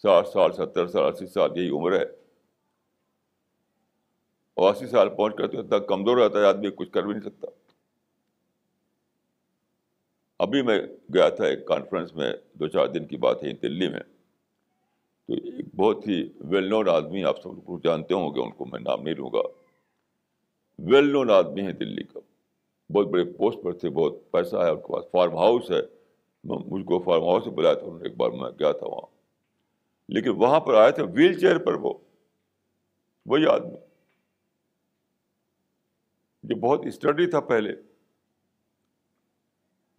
ساٹھ سال، ستر سال، اسی سال یہی عمر ہے۔ اور اسی سال پہنچ کر تو اتنا کمزور رہتا ہے، آدمی کچھ کر بھی نہیں سکتا۔ ابھی میں گیا تھا ایک کانفرنس میں، دو چار دن کی بات ہے، دلی میں۔ تو ایک بہت ہی ویل نون آدمی، آپ سب جانتے ہوں گے، ان کو میں نام نہیں لوں گا۔ ویل نون آدمی ہے دلی کا۔ بہت بڑے پوسٹ پر تھے، بہت پیسہ ہے، ان کے پاس فارم ہاؤس ہے۔ مجھ کو فارم ہاؤس سے بلایا تھا، انہوں نے ایک بار میں گیا تھا وہاں۔ لیکن وہاں پر آئے تھے ویل چیئر پر وہ، وہی آدمی۔ جو بہت اسٹڈی تھا پہلے۔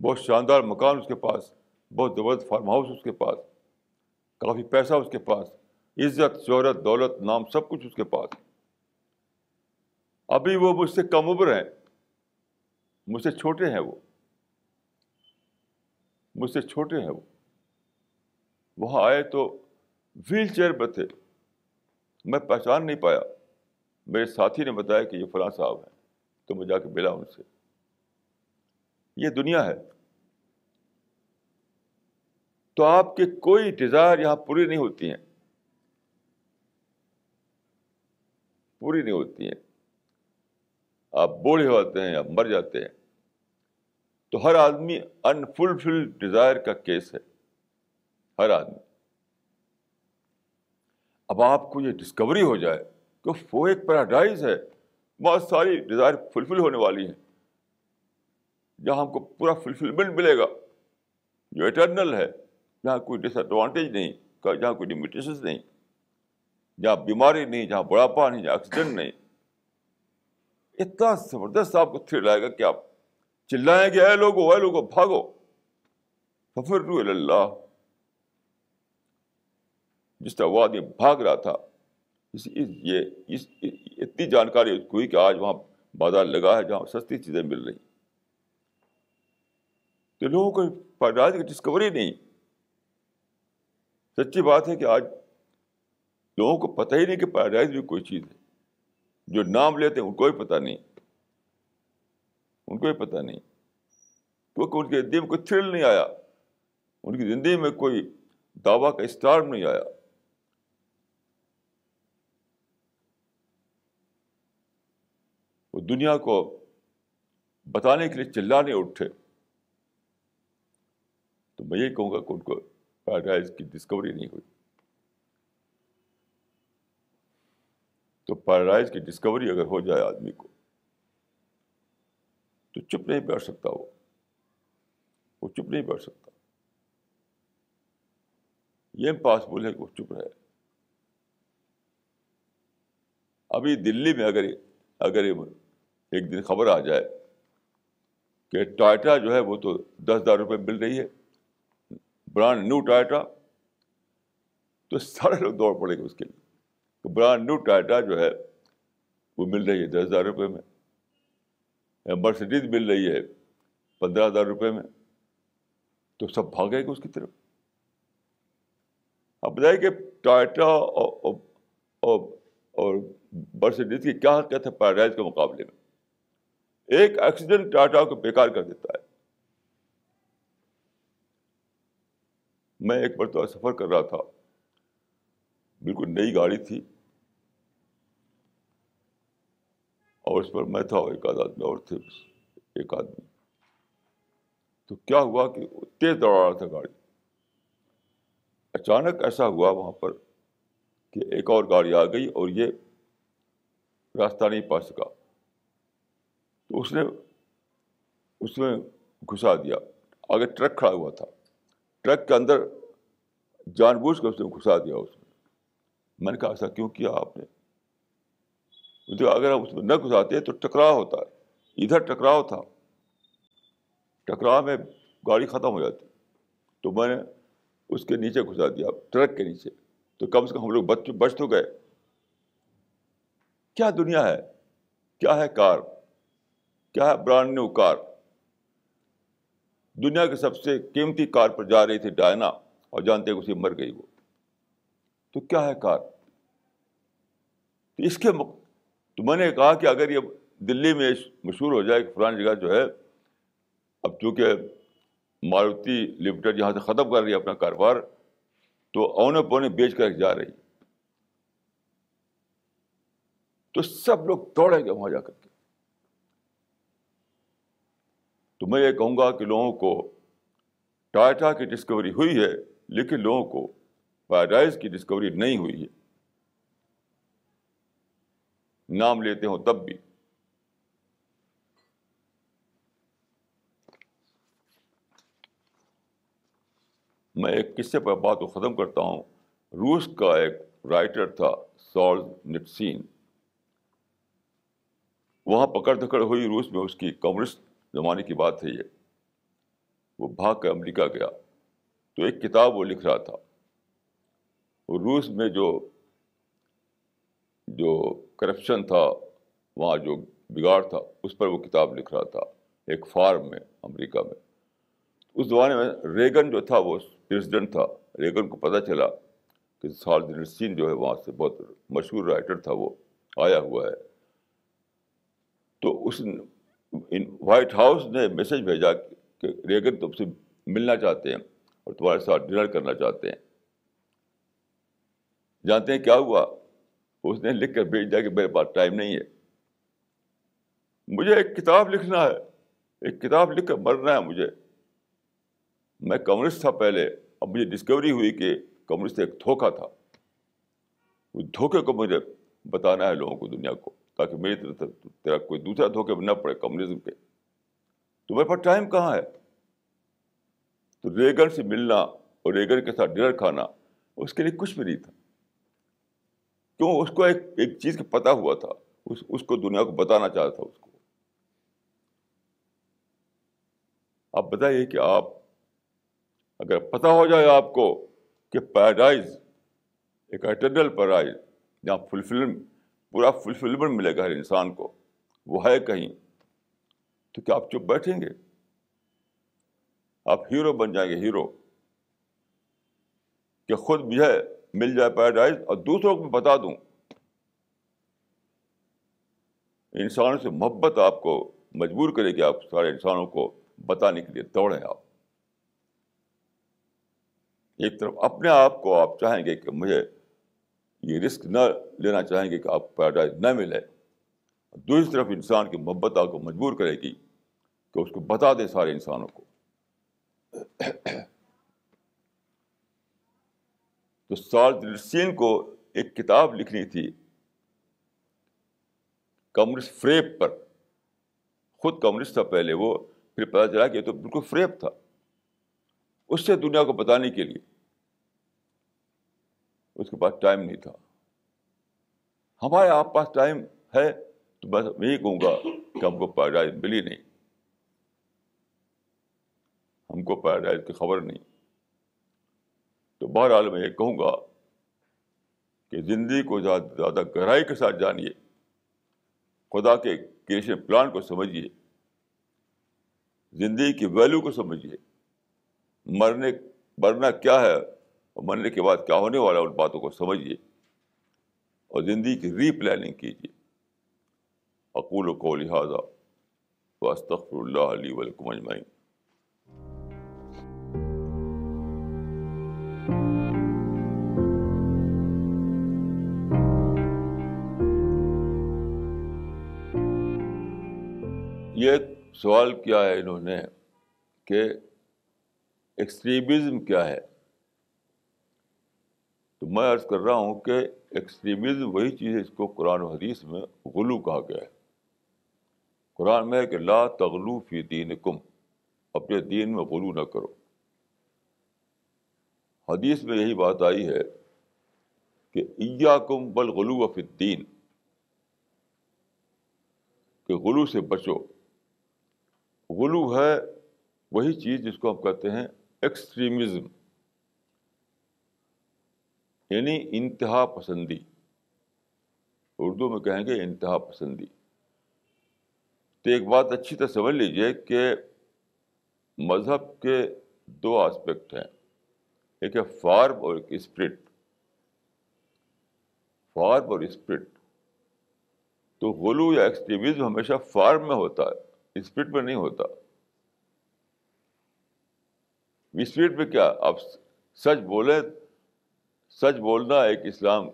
بہت شاندار مکان اس کے پاس، بہت زبردست فارم ہاؤس اس کے پاس۔ کافی پیسہ اس کے پاس۔ عزت، شہرت، دولت، نام سب کچھ اس کے پاس۔ ابھی وہ مجھ سے کم عمر ہیں۔ مجھ سے چھوٹے ہیں وہ۔ مجھ سے چھوٹے ہیں وہ۔ وہاں آئے تو ویل چیئر پہ تھے۔ میں پہچان نہیں پایا۔ میرے ساتھی نے بتایا کہ یہ فلاں صاحب ہیں۔ تو میں جا کے ملا ان سے۔ یہ دنیا ہے۔ تو آپ کی کوئی ڈیزائر یہاں پوری نہیں ہوتی ہیں۔ پوری نہیں ہوتی ہیں۔ آپ بوڑھے ہوتے ہیں آپ مر جاتے ہیں۔ تو ہر آدمی انفلفل ڈیزائر کا کیس ہے۔ ہر آدمی۔ اب آپ کو یہ ڈسکوری ہو جائے کہ وہ ایک پیراڈائز ہے۔ بہت ساری ڈیزائر فلفل ہونے والی ہیں۔ جہاں ہم کو پورا فلفلمنٹ ملے گا۔ جو اٹرنل ہے۔ جہاں کوئی ڈس ایڈوانٹیج نہیں جہاں کوئی لمیٹیشنس نہیں۔ جہاں بیماری نہیں جہاں بڑھاپا نہیں جہاں ایکسیڈنٹ نہیں۔ اتنا زبردست آپ کو تھر لائے گا کہ آپ چلائیں گے اے لوگو اے لوگو بھاگو ففر اللہ جس طرح وہ آدمی بھاگ رہا تھا اس یہ اس اتنی جانکاری اس کو ہوئی کہ آج وہاں بازار لگا ہے جہاں سستی چیزیں مل رہی تو لوگوں کو پیدائش کی ڈسکوری نہیں سچی بات ہے کہ آج لوگوں کو پتہ ہی نہیں کہ پیراڈائز بھی کوئی چیز ہے جو نام لیتے ہیں ان کو بھی پتہ نہیں ان کو بھی پتہ نہیں۔ کیونکہ ان کی زندگی میں کوئی تھرل نہیں آیا۔ ان کی زندگی میں کوئی دعویٰ کا اسٹار نہیں آیا۔ وہ دنیا کو بتانے کے لیے چلانے اٹھے۔ تو میں یہی کہوں گا کہ ان کو پیراڈائز کی ڈسکوری نہیں ہوئی۔ تو پیراڈائز کی ڈسکوری اگر ہو جائے آدمی کو تو چپ نہیں بیٹھ سکتا وہ۔ وہ چپ نہیں بیٹھ سکتا۔ یہ امپاسبل ہے کہ وہ چپ رہے۔ ابھی دلی میں اگر اگر ایک دن خبر آ جائے کہ ٹائٹا جو ہے وہ تو دس ہزار روپے مل رہی ہے۔ برانڈ نیو ٹائٹا۔ تو سارے لوگ دوڑ پڑے گے اس کے لیے برانڈ نیو ٹائٹا جو ہے وہ مل رہی ہے دس ہزار روپے میں۔ مرسڈیز مل رہی ہے پندرہ ہزار روپے میں، تو سب بھاگے گا اس کی طرف؟ اب بتائیے کہ ٹائٹا اور مرسڈیز کی کیا حقیقت ہے پیراڈائز کے مقابلے میں؟ ایک ایکسیڈنٹ ٹاٹا کو بیکار کر دیتا ہے۔ میں ایک مرتبہ سفر کر رہا تھا۔ بالکل نئی گاڑی تھی۔ اور اس پر میں تھا ایک آدھ آدمی اور تھے ایک آدمی تو کیا ہوا کہ تیز دوڑا رہا تھا گاڑی اچانک ایسا ہوا وہاں پر کہ ایک اور گاڑی آ گئی اور یہ راستہ نہیں پا سکا تو اس نے اس میں گھسا دیا آگے ٹرک کھڑا ہوا تھا ٹرک کے اندر جان بوجھ کر اس نے گھسا دیا اس میں میں نے کہا ایسا کیوں کیا آپ نے اگر ہم اس میں نہ گھساتے تو ٹکراؤ ہوتا ہے۔ ادھر ٹکراؤ تھا۔ ٹکراؤ میں گاڑی ختم ہو جاتی۔ تو میں نے اس کے نیچے گھسا دیا، ٹرک کے نیچے۔ تو کم سے کم ہم لوگ بچ بچ تو گئے۔ کیا دنیا ہے؟ کیا ہے کار؟ کیا ہے برانڈ نیو کار؟ دنیا کی سب سے قیمتی کار پر جا رہی تھی ڈائنا، اور جانتے کہ اسی مر گئی وہ۔ تو کیا ہے کار؟ تو اس کے مق... تو میں نے کہا کہ اگر یہ دلی میں مشہور ہو جائے کہ فلان جگہ جو ہے، اب چونکہ ماروتی لمیٹڈ یہاں سے ختم کر رہی ہے اپنا کاروبار، تو اونے پونے بیچ کر جا رہی تو سب لوگ دوڑیں گے وہاں جا کر کے۔ تو میں یہ کہوں گا کہ لوگوں کو ٹائٹا کی ڈسکوری ہوئی ہے، لیکن لوگوں کو پیراڈائز کی ڈسکوری نہیں ہوئی ہے۔ نام لیتے ہوں تب بھی۔ میں ایک قصے پر بات کو ختم کرتا ہوں۔ روس کا ایک رائٹر تھا سال نٹسین وہاں پکڑ دھکڑ ہوئی روس میں اس کی کمیونسٹ زمانے کی بات ہے یہ۔ وہ بھاگ کے امریکہ گیا۔ تو ایک کتاب وہ لکھ رہا تھا۔ روس میں جو جو کرپشن تھا وہاں جو بگاڑ تھا اس پر وہ کتاب لکھ رہا تھا ایک فارم میں امریکہ میں اس زمانے میں ریگن جو تھا وہ پریزیڈنٹ تھا ریگن کو پتہ چلا کہ سال سین جو ہے وہاں سے بہت مشہور رائٹر تھا وہ آیا ہوا ہے تو اس وائٹ ہاؤس نے میسج بھیجا کہ ریگن تم سے ملنا چاہتے ہیں اور تمہارے ساتھ ڈنر کرنا چاہتے ہیں۔ جانتے ہیں کیا ہوا؟ اس نے لکھ کر بھیج دیا کہ میرے پاس ٹائم نہیں ہے۔ مجھے ایک کتاب لکھنا ہے۔ ایک کتاب لکھ کر مرنا ہے مجھے۔ میں کمیونسٹ تھا پہلے۔ اب مجھے ڈسکوری ہوئی کہ کمیونسٹ ایک دھوکہ تھا۔ اس دھوکے کو مجھے بتانا ہے لوگوں کو، دنیا کو، تاکہ میری طرف تیرا کوئی دوسرا دھوکے نہ پڑے کمیونزم کے۔ تمہارے پاس ٹائم کہاں ہے؟ تو ریگن سے ملنا اور ریگن کے ساتھ ڈنر کھانا اس کے لیے کچھ بھی نہیں تھا۔ کیوں اس کو ایک ایک چیز کا پتہ ہوا تھا؟ اس اس کو دنیا کو بتانا چاہتا تھا اس کو۔ آپ بتائیے کہ آپ اگر پتہ ہو جائے آپ کو کہ پیراڈائز ایک اٹرنل پیراڈائز جہاں فلفل پورا فلفلمنٹ ملے گا ہر انسان کو، وہ ہے کہیں، تو کیا آپ چپ بیٹھیں گے؟ آپ ہیرو بن جائیں گے، ہیرو۔ کہ خود مجھے مل جائے پیراڈائز اور دوسروں کو بتا دوں۔ انسانوں سے محبت آپ کو مجبور کرے گی آپ سارے انسانوں کو بتانے کے لیے دوڑیں آپ۔ ایک طرف اپنے آپ کو آپ چاہیں گے کہ مجھے یہ رسک نہ لینا چاہیں گے کہ آپ پیراڈائز نہ ملے۔ دوسری طرف انسان کی محبت آپ کو مجبور کرے گی کہ اس کو بتا دیں سارے انسانوں کو۔ تو سال کو ایک کتاب لکھنی تھی کمیونسٹ فریب پر۔ خود کمیونسٹ تھا پہلے وہ، پھر پتا چلا کہ یہ تو بالکل فریب تھا۔ اس سے دنیا کو بتانے کے لیے۔ اس کے پاس ٹائم نہیں تھا۔ ہمارے آپ پاس ٹائم ہے تو بس میں یہی کہوں گا کہ ہم کو پیراڈائز ملی نہیں۔ ہم کو پیراڈائز کی خبر نہیں۔ تو بہرحال میں یہ کہوں گا کہ زندگی کو زیادہ زیادہ گہرائی کے ساتھ جانیے، خدا کے کریشن پلان کو سمجھیے، زندگی کی ویلو کو سمجھیے۔ مرنے مرنا کیا ہے اور مرنے کے بعد کیا ہونے والا ان باتوں کو سمجھیے اور زندگی کی ری پلاننگ کیجیے۔ اقول و کو لہٰذا واسطر اللہ علیہ ولکم اجمعین یہ سوال کیا ہے انہوں نے کہ ایکسٹریمزم کیا ہے؟ تو میں عرض کر رہا ہوں کہ ایکسٹریمزم وہی چیز ہے اس کو قرآن و حدیث میں غلو کہا گیا ہے۔ قرآن میں ہے کہ لا تغلو فی دین کم اپنے دین میں غلو نہ کرو۔ حدیث میں یہی بات آئی ہے کہ ایا کم بل غلو فی الدین، کہ غلو سے بچو۔ غلو ہے وہی چیز جس کو ہم کہتے ہیں ایکسٹریمزم یعنی انتہا پسندی. اردو میں کہیں گے انتہا پسندی. تو ایک بات اچھی طرح سمجھ لیجیے کہ مذہب کے دو آسپیکٹ ہیں. ایک ہے فارم اور ایک اسپرٹ فارم اور اسپرٹ تو غلو یا ایکسٹریمزم ہمیشہ فارم میں ہوتا ہے. اسپرٹ میں نہیں ہوتا۔ اسپرٹ میں کیا آپ سچ بولیں؟ سچ بولنا ایک اسلام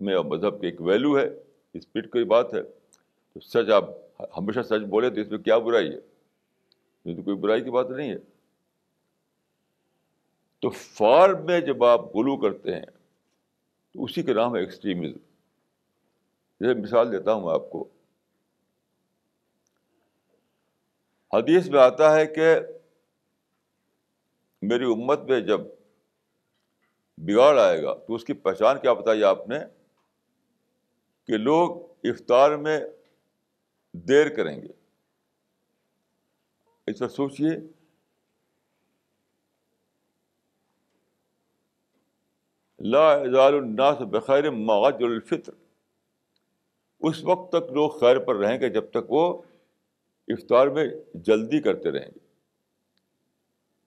میں اور مذہب کی ایک ویلو ہے۔ اسپرٹ کی بات ہے۔ تو سچ آپ ہمیشہ سچ بولے تو اس میں کیا برائی ہے؟ یہ تو کوئی برائی کی بات نہیں ہے۔ تو فارم میں جب آپ گلو کرتے ہیں تو اسی کا نام ہے ایکسٹریمزم۔ جیسے مثال دیتا ہوں میں آپ کو۔ حدیث میں آتا ہے کہ میری امت میں جب بگاڑ آئے گا تو اس کی پہچان کیا بتائی آپ نے؟ کہ لوگ افطار میں دیر کریں گے۔ اس پر سوچیے لا الناس بخیر مغج الفطر۔ اس وقت تک لوگ خیر پر رہیں گے جب تک وہ افطار میں جلدی کرتے رہیں گے۔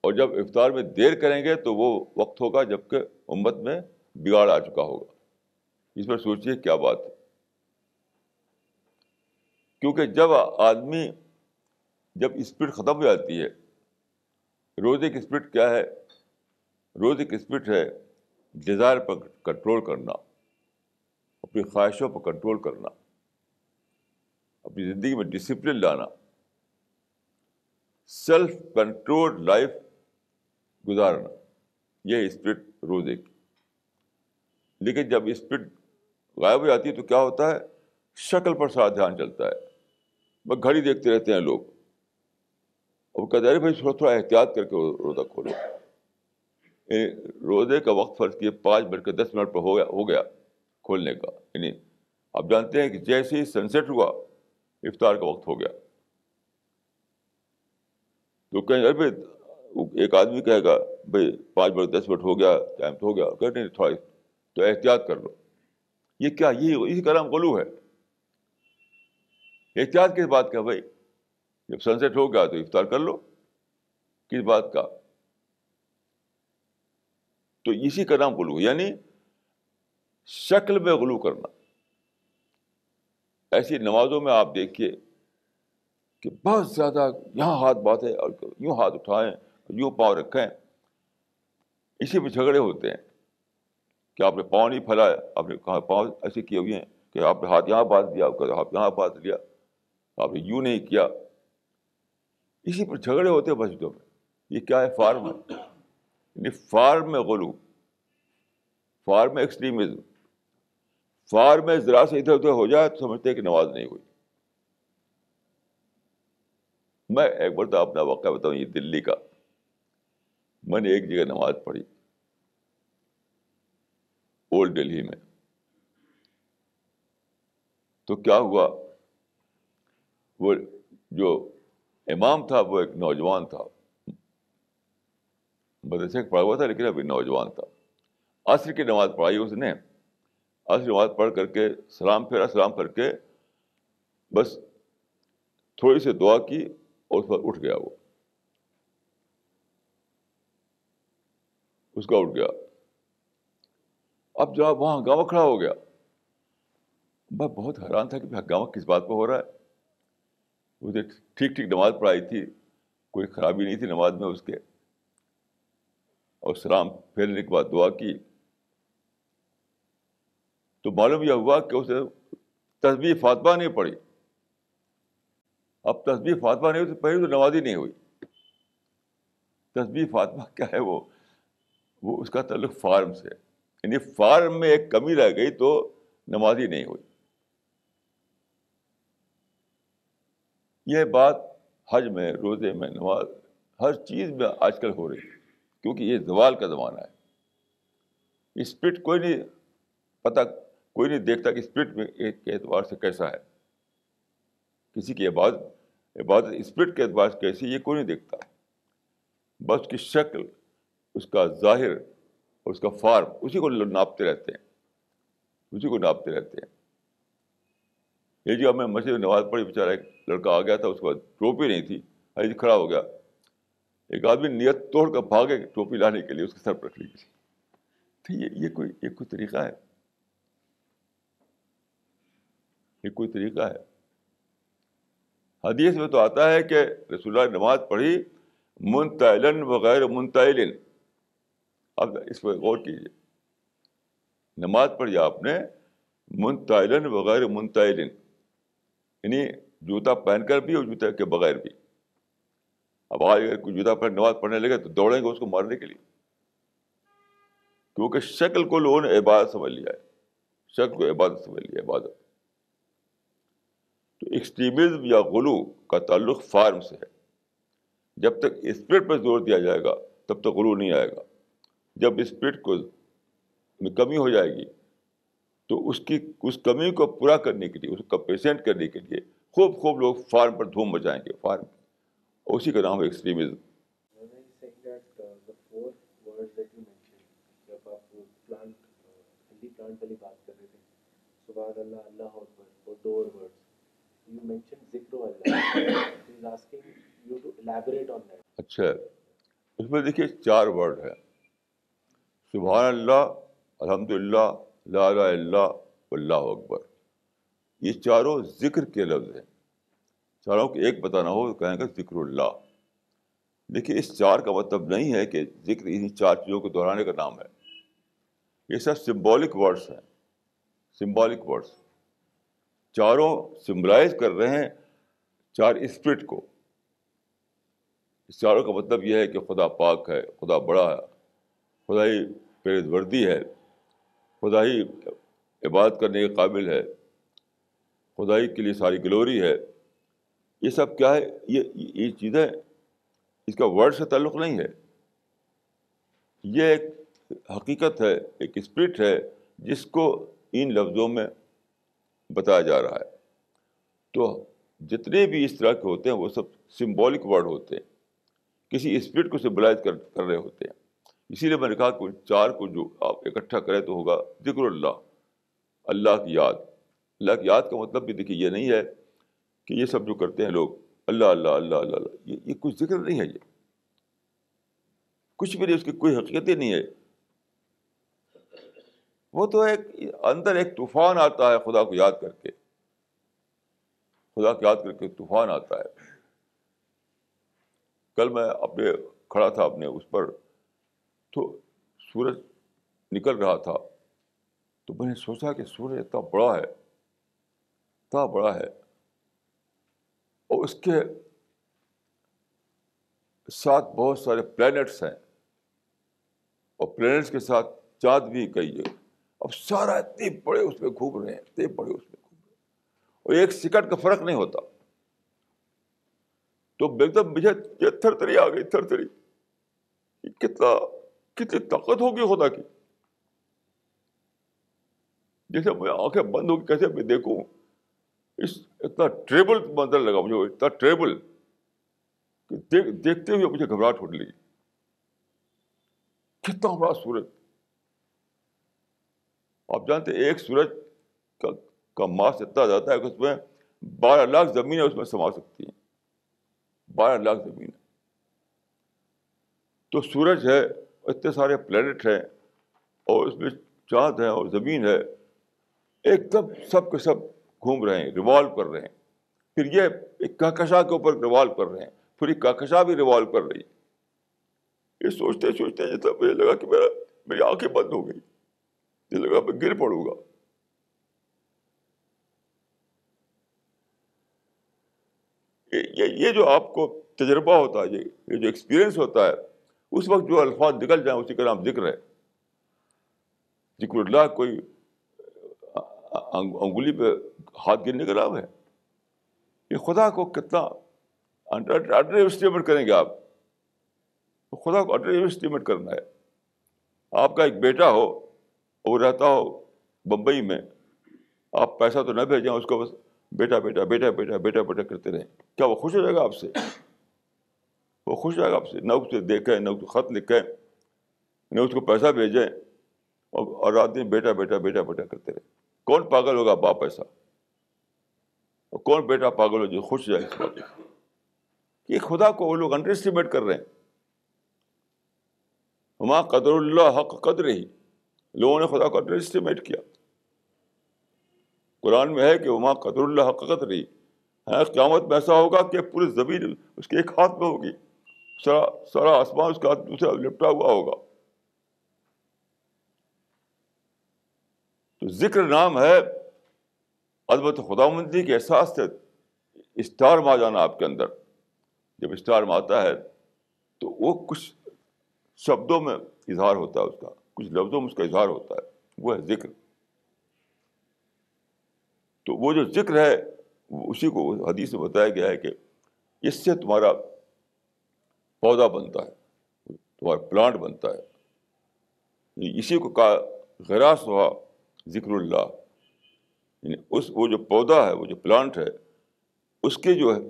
اور جب افطار میں دیر کریں گے تو وہ وقت ہوگا جبکہ امت میں بگاڑ آ چکا ہوگا۔ اس پر سوچیے کیا بات ہے۔ کیونکہ جب آدمی، جب اسپرٹ ختم ہو جاتی ہے روزے کی اسپرٹ کیا ہے؟ روزے کی اسپرٹ ہے ڈیزائر پر کنٹرول کرنا، اپنی خواہشوں پر کنٹرول کرنا، اپنی زندگی میں ڈسپلن لانا۔ سیلف کنٹرول لائف گزارنا، یہ اسپرٹ روزے کی لیکن جب اسپرٹ غائب ہو جاتی ہے تو کیا ہوتا ہے؟ شکل پر سارا دھیان چلتا ہے۔ بس گھڑی دیکھتے رہتے ہیں لوگ۔ وہ کہتے ہیں بھائی، تھوڑا تھوڑا احتیاط کر کے روزہ کھولو۔ یعنی روزے کا وقت فرض کیے، پانچ بج کے دس منٹ پر ہو گیا ہو گیا کھولنے کا۔ یعنی آپ جانتے ہیں کہ جیسے ہی سن سیٹ ہوا، افطار کا وقت ہو گیا۔ تو کہیں ارے ایک آدمی کہے گا، بھائی، پانچ بجے دس منٹ ہو گیا، ٹائم تو ہو گیا۔ کہ نہیں، تھوڑا تو احتیاط کر لو۔ یہ کیا، یہ اسی کا نام غلو ہے۔ احتیاط کس بات کا بھائی؟ جب سن سیٹ ہو گیا تو افطار کر لو۔ کس بات کا؟ تو اسی کا نام غلو یعنی شکل میں غلو کرنا۔ ایسی نمازوں میں آپ دیکھیے کہ بہت زیادہ یہاں ہاتھ باتیں اور یوں ہاتھ اٹھائیں یوں پاؤں رکھیں۔ اسی پہ جھگڑے ہوتے ہیں کہ آپ نے پاؤں نہیں پھیلایا، آپ نے کہا پاؤں ایسے کیے ہوئے ہیں کہ آپ نے ہاتھ یہاں بات دیا ہاتھ یہاں بات لیا آپ نے یوں نہیں کیا۔ اسی پر جھگڑے ہوتے ہیں مسجدوں میں۔ یہ کیا ہے؟ فارم ہے۔ یعنی فارم میں غلو، فارم ایکسٹریمزم۔ فار میں ذرا سے ادھر ادھر ہو جائے تو سمجھتے ہیں کہ نماز نہیں ہوئی۔ میں ایک بار تو اپنا واقعہ بتاؤں، یہ دلی کا۔ میں نے ایک جگہ نماز پڑھی اولڈ دلی میں۔ تو کیا ہوا؟ وہ جو امام تھا، وہ ایک نوجوان تھا۔ مدرسے پڑھا ہوا تھا، لیکن ابھی نوجوان تھا۔ عصر کی نماز پڑھائی اس نے۔ عصر نماز پڑھ کر کے، سلام پھیرا، سلام کر کے، بس تھوڑی سی دعا کی۔ اور اس پر اٹھ گیا وہ۔ اس کا اٹھ گیا۔ اب جب وہاں ہنگامہ کھڑا ہو گیا۔ میں بہت حیران تھا کہ ہنگامہ کس بات پہ ہو رہا ہے۔ اسے ٹھیک ٹھیک نماز پڑھائی تھی۔ کوئی خرابی نہیں تھی نماز میں اس کے۔ اور سلام پھیرنے کے بعد دعا کی۔ تو معلوم یہ ہوا کہ اسے تصویر فاطمہ نہیں پڑھی۔ اب تصویر فاطمہ نہیں ہوئی تو پہلے تو نمازی نہیں ہوئی۔ تصویر فاطمہ کیا ہے وہ؟ وہ اس کا تعلق فارم سے یعنی فارم میں ایک کمی رہ گئی تو نمازی نہیں ہوئی۔ یہ بات حج میں، روزے میں، نماز، ہر چیز میں آج کل ہو رہی ہے، کیونکہ یہ زوال کا زمانہ ہے۔ اسپرٹ کوئی نہیں پتہ، کوئی نہیں دیکھتا کہ اسپرٹ میں کے اعتبار سے کیسا ہے۔ کسی کی عبادت عبادت اسپرٹ کے اعتبار سے کیسی یہ کوئی نہیں دیکھتا۔ بس کی شکل، اس کا ظاہر اور اس کا فارم، اسی کو ناپتے رہتے ہیں۔ اسی کو ناپتے رہتے ہیں۔ یہ جو ہمیں مسجد میں نماز پڑھی، بیچارہ ایک لڑکا آ گیا تھا، اس کے بعد ٹوپی نہیں تھی حج کھڑا ہو گیا۔ ایک آدمی نیت توڑ کر بھاگے ٹوپی لانے کے لیے، اس کے سر پر رکھ لی تو یہ یہ کوئی یہ کوئی طریقہ ہے۔ یہ کوئی طریقہ ہے۔ حدیث میں تو آتا ہے کہ رسول اللہ نماز پڑھی منتعلن وغیر منتعلن۔ اب اس پہ غور کیجیے نماز پڑھی آپ نے منتعلن وغیر منتعلن۔ یعنی جوتا پہن کر بھی اور جوتا کے بغیر بھی۔ اب آج اگر کوئی جوتا پہن نماز پڑھنے لگے تو دوڑیں گے اس کو مارنے کے لیے۔ کیونکہ شکل کو لوگوں نے عبادت سمجھ لیا ہے۔ شکل کو عبادت سمجھ لیا عبادت۔ تو ایکسٹریمزم یا غلو کا تعلق فارم سے ہے۔ جب تک اسپرٹ پہ زور دیا جائے گا، تب تک غلو نہیں آئے گا۔ جب اسپرٹ کو میں کمی ہو جائے گی، تو اس کی، اس کمی کو پورا کرنے کے لیے، اس کا پیشنٹ کرنے کے لیے خوب خوب لوگ فارم پر دھوم بجائیں گے، فارم۔ اسی کا نام ہے ایکسٹریمزم [coughs] اچھا اس میں دیکھیے چار ورڈ ہے سبحان اللہ الحمد للہ لا الہ اللہ اللہ اکبر۔ یہ چاروں ذکر کے لفظ ہیں۔ چاروں کو ایک بتانا ہو تو کہیں گے ذکر اللہ۔ دیکھیے، اس چار کا مطلب نہیں ہے کہ ذکر انہیں چار چیزوں کو دہرانے کا نام ہے۔ یہ سب سمبولک ورڈس ہیں۔ سمبولک ورڈس چاروں سمبلائز کر رہے ہیں چار اسپرٹ کو۔ اس چاروں کا مطلب یہ ہے کہ خدا پاک ہے، خدا بڑا ہے، خدا ہی پیرد وردی ہے، خدا ہی عبادت کرنے کے قابل ہے خدائی کے لیے ساری گلوری ہے۔ یہ سب کیا ہے؟ یہ یہ چیزیں اس کا ورڈ سے تعلق نہیں ہے۔ یہ ایک حقیقت ہے، ایک اسپرٹ ہے، جس کو ان لفظوں میں بتایا جا رہا ہے۔ تو جتنے بھی اس طرح کے ہوتے ہیں، وہ سب سمبولک ورڈ ہوتے ہیں۔ کسی اسپرٹ کو سمبلائز کر کر رہے ہوتے ہیں۔ اسی لیے میں نے کہا کہ چار کو جو آپ اکٹھا کریں تو ہوگا ذکر اللہ اللہ کی یاد۔ اللہ کی یاد کا مطلب بھی دیکھیے، یہ نہیں ہے کہ یہ سب جو کرتے ہیں لوگ، اللہ اللہ اللہ اللہ اللہ، یہ یہ کچھ ذکر نہیں ہے یہ۔ کچھ بھی نہیں، اس کی کوئی حقیقت ہی نہیں ہے۔ وہ تو ایک اندر ایک طوفان آتا ہے، خدا کو یاد کر کے۔ خدا کو یاد کر کے طوفان آتا ہے۔ کل میں اپنے کھڑا تھا اپنے اس پر، تو سورج نکل رہا تھا۔ تو میں نے سوچا کہ سورج اتنا بڑا ہے، اتنا بڑا ہے۔ اور اس کے ساتھ بہت سارے پلانٹس ہیں۔ اور پلانٹس کے ساتھ چاند بھی کئی ہے اب سارا اتنے بڑے اس میں گھوم رہے ہیں اتنے بڑے اس میں گھوم رہے ہیں۔ اور ایک سیکنڈ کا فرق نہیں ہوتا۔ تو ایک دم مجھے یہ تھر تھری آ گئی، تھر تھری کتنا، کتنی طاقت ہوگی خدا کی۔ جیسے میں آنکھیں بند ہوگی، کیسے میں دیکھوں۔ اس اتنا ٹریبل منظر لگا مجھے، اتنا ٹریبل۔ کہ دیکھ، دیکھتے ہوئے مجھے گھبراہٹ اٹھ لی کتنا بڑا سورج۔ آپ جانتے ایک سورج کا کا ماس اتنا جاتا ہے کہ اس میں بارہ لاکھ زمینیں اس میں سما سکتی ہیں۔ بارہ لاکھ زمین تو سورج ہے، اتنے سارے پلانٹ ہیں اور اس میں چاند ہے اور زمین ہے۔ ایک دم سب کے سب گھوم رہے ہیں ریوالو کر رہے ہیں۔ پھر یہ ایک کہکشا کے اوپر ریوالو کر رہے ہیں۔ پھر ایک کہکشا بھی ریوالو کر رہی ہے یہ سوچتے سوچتے جیسا مجھے لگا کہ میرا میری آنکھیں بند ہو گئی۔ یہ لگا میں گر پڑوں گا۔ یہ جو آپ کو تجربہ ہوتا ہے، یہ جو ایکسپیرئنس ہوتا ہے، اس وقت جو الفاظ نکل جائیں، اسی کا نام ذکر ہے ذکر اللہ کوئی، انگلی پہ ہاتھ گرنے کا نام ہے۔ یہ خدا کو کتنا انڈر اسٹیمیٹ کریں گے آپ۔ خدا کو انڈر اسٹیمیٹ کرنا ہے۔ آپ کا ایک بیٹا ہو وہ رہتا ہو بمبئی میں، آپ پیسہ تو نہ بھیجیں، اس کو بس بیٹا بیٹا بیٹا بیٹا بیٹا بیٹا کرتے رہیں۔ کیا وہ خوش ہو جائے گا آپ سے؟ وہ خوش ہو جائے گا آپ سے۔ نہ اس سے دیکھیں، نہ اس کو خط لکھیں، نہ اس کو پیسہ بھیجیں۔ اور رات دن بیٹا بیٹا بیٹا بیٹا کرتے رہیں۔ کون پاگل ہوگا باپ ایسا؟ اور کون بیٹا پاگل ہو جو خوش جائے اس بات کہ خدا کو وہ لوگ انڈر اسٹیمیٹ کر رہے ہیں۔ ہمارا قدر اللہ حق قدر ہی لوگوں نے خدا کو انڈر اسٹیمیٹ کیا۔ قرآن میں ہے کہ وہاں قدر اللہ حقت رہی ہے ہاں، قیامت میں ایسا ہوگا کہ پوری زمین اس کے ایک ہاتھ میں ہوگی۔ سارا سارا آسمان اس کا ہاتھ دوسرا لپٹا ہوا ہوگا۔ تو ذکر نام ہے البت خدا مندی کے احساس سے اسٹار میں آ جانا آپ کے اندر۔ جب اسٹار میں آتا ہے تو وہ کچھ شبدوں میں اظہار ہوتا ہے اس کا۔ کچھ لفظوں میں اس کا اظہار ہوتا ہے، وہ ہے ذکر۔ تو وہ جو ذکر ہے اسی کو حدیث میں بتایا گیا ہے کہ اس سے تمہارا پودا بنتا ہے، تمہارا پلانٹ بنتا ہے۔ یعنی اسی کو کہا غراس ہوا ذکر اللہ۔ یعنی اس، وہ جو پودا ہے، وہ جو پلانٹ ہے، اس کی جو ہے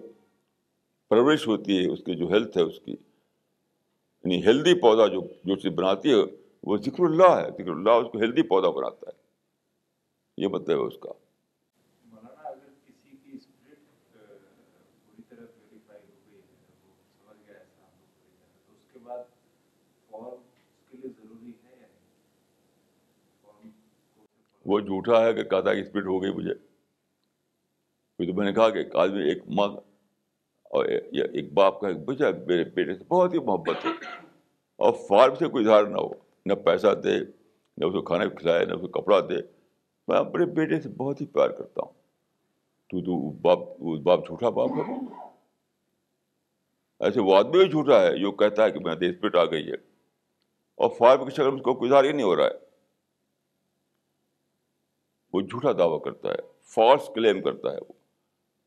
پرورش ہوتی ہے، اس کی جو ہیلتھ ہے، اس کی یعنی ہیلدی پودا جو جو چیز بناتی ہے وہ ذکر اللہ ہے ذکر اللہ اس کو ہیلدی پودا بناتا ہے۔ یہ مطلب ہے اس کا۔ وہ جھوٹا ہے کہ کہتا کہ اسپیڈ ہو گئی مجھے۔ پھر تو میں نے کہا کہ ایک آدمی ایک ماں اور ایک باپ کا ایک بچہ میرے بیٹے سے بہت ہی محبت ہے۔ اور فارم سے کوئی اظہار نہ ہو۔ نہ پیسہ دے، نہ اس کو کھانا کھلائے، نہ اس کو کپڑا دے۔ میں اپنے بیٹے سے بہت ہی پیار کرتا ہوں۔ تو تو باپ باپ جھوٹا باپ ہے۔ ایسے وہ آدمی بھی جھوٹا ہے جو کہتا ہے کہ میں دیش پیٹ آ گئی ہے۔ اور فارم کی شکل میں اس کو کوئی اظہار ہی نہیں ہو رہا ہے۔ وہ جھوٹا دعویٰ کرتا ہے، فالس کلیم کرتا ہے وہ۔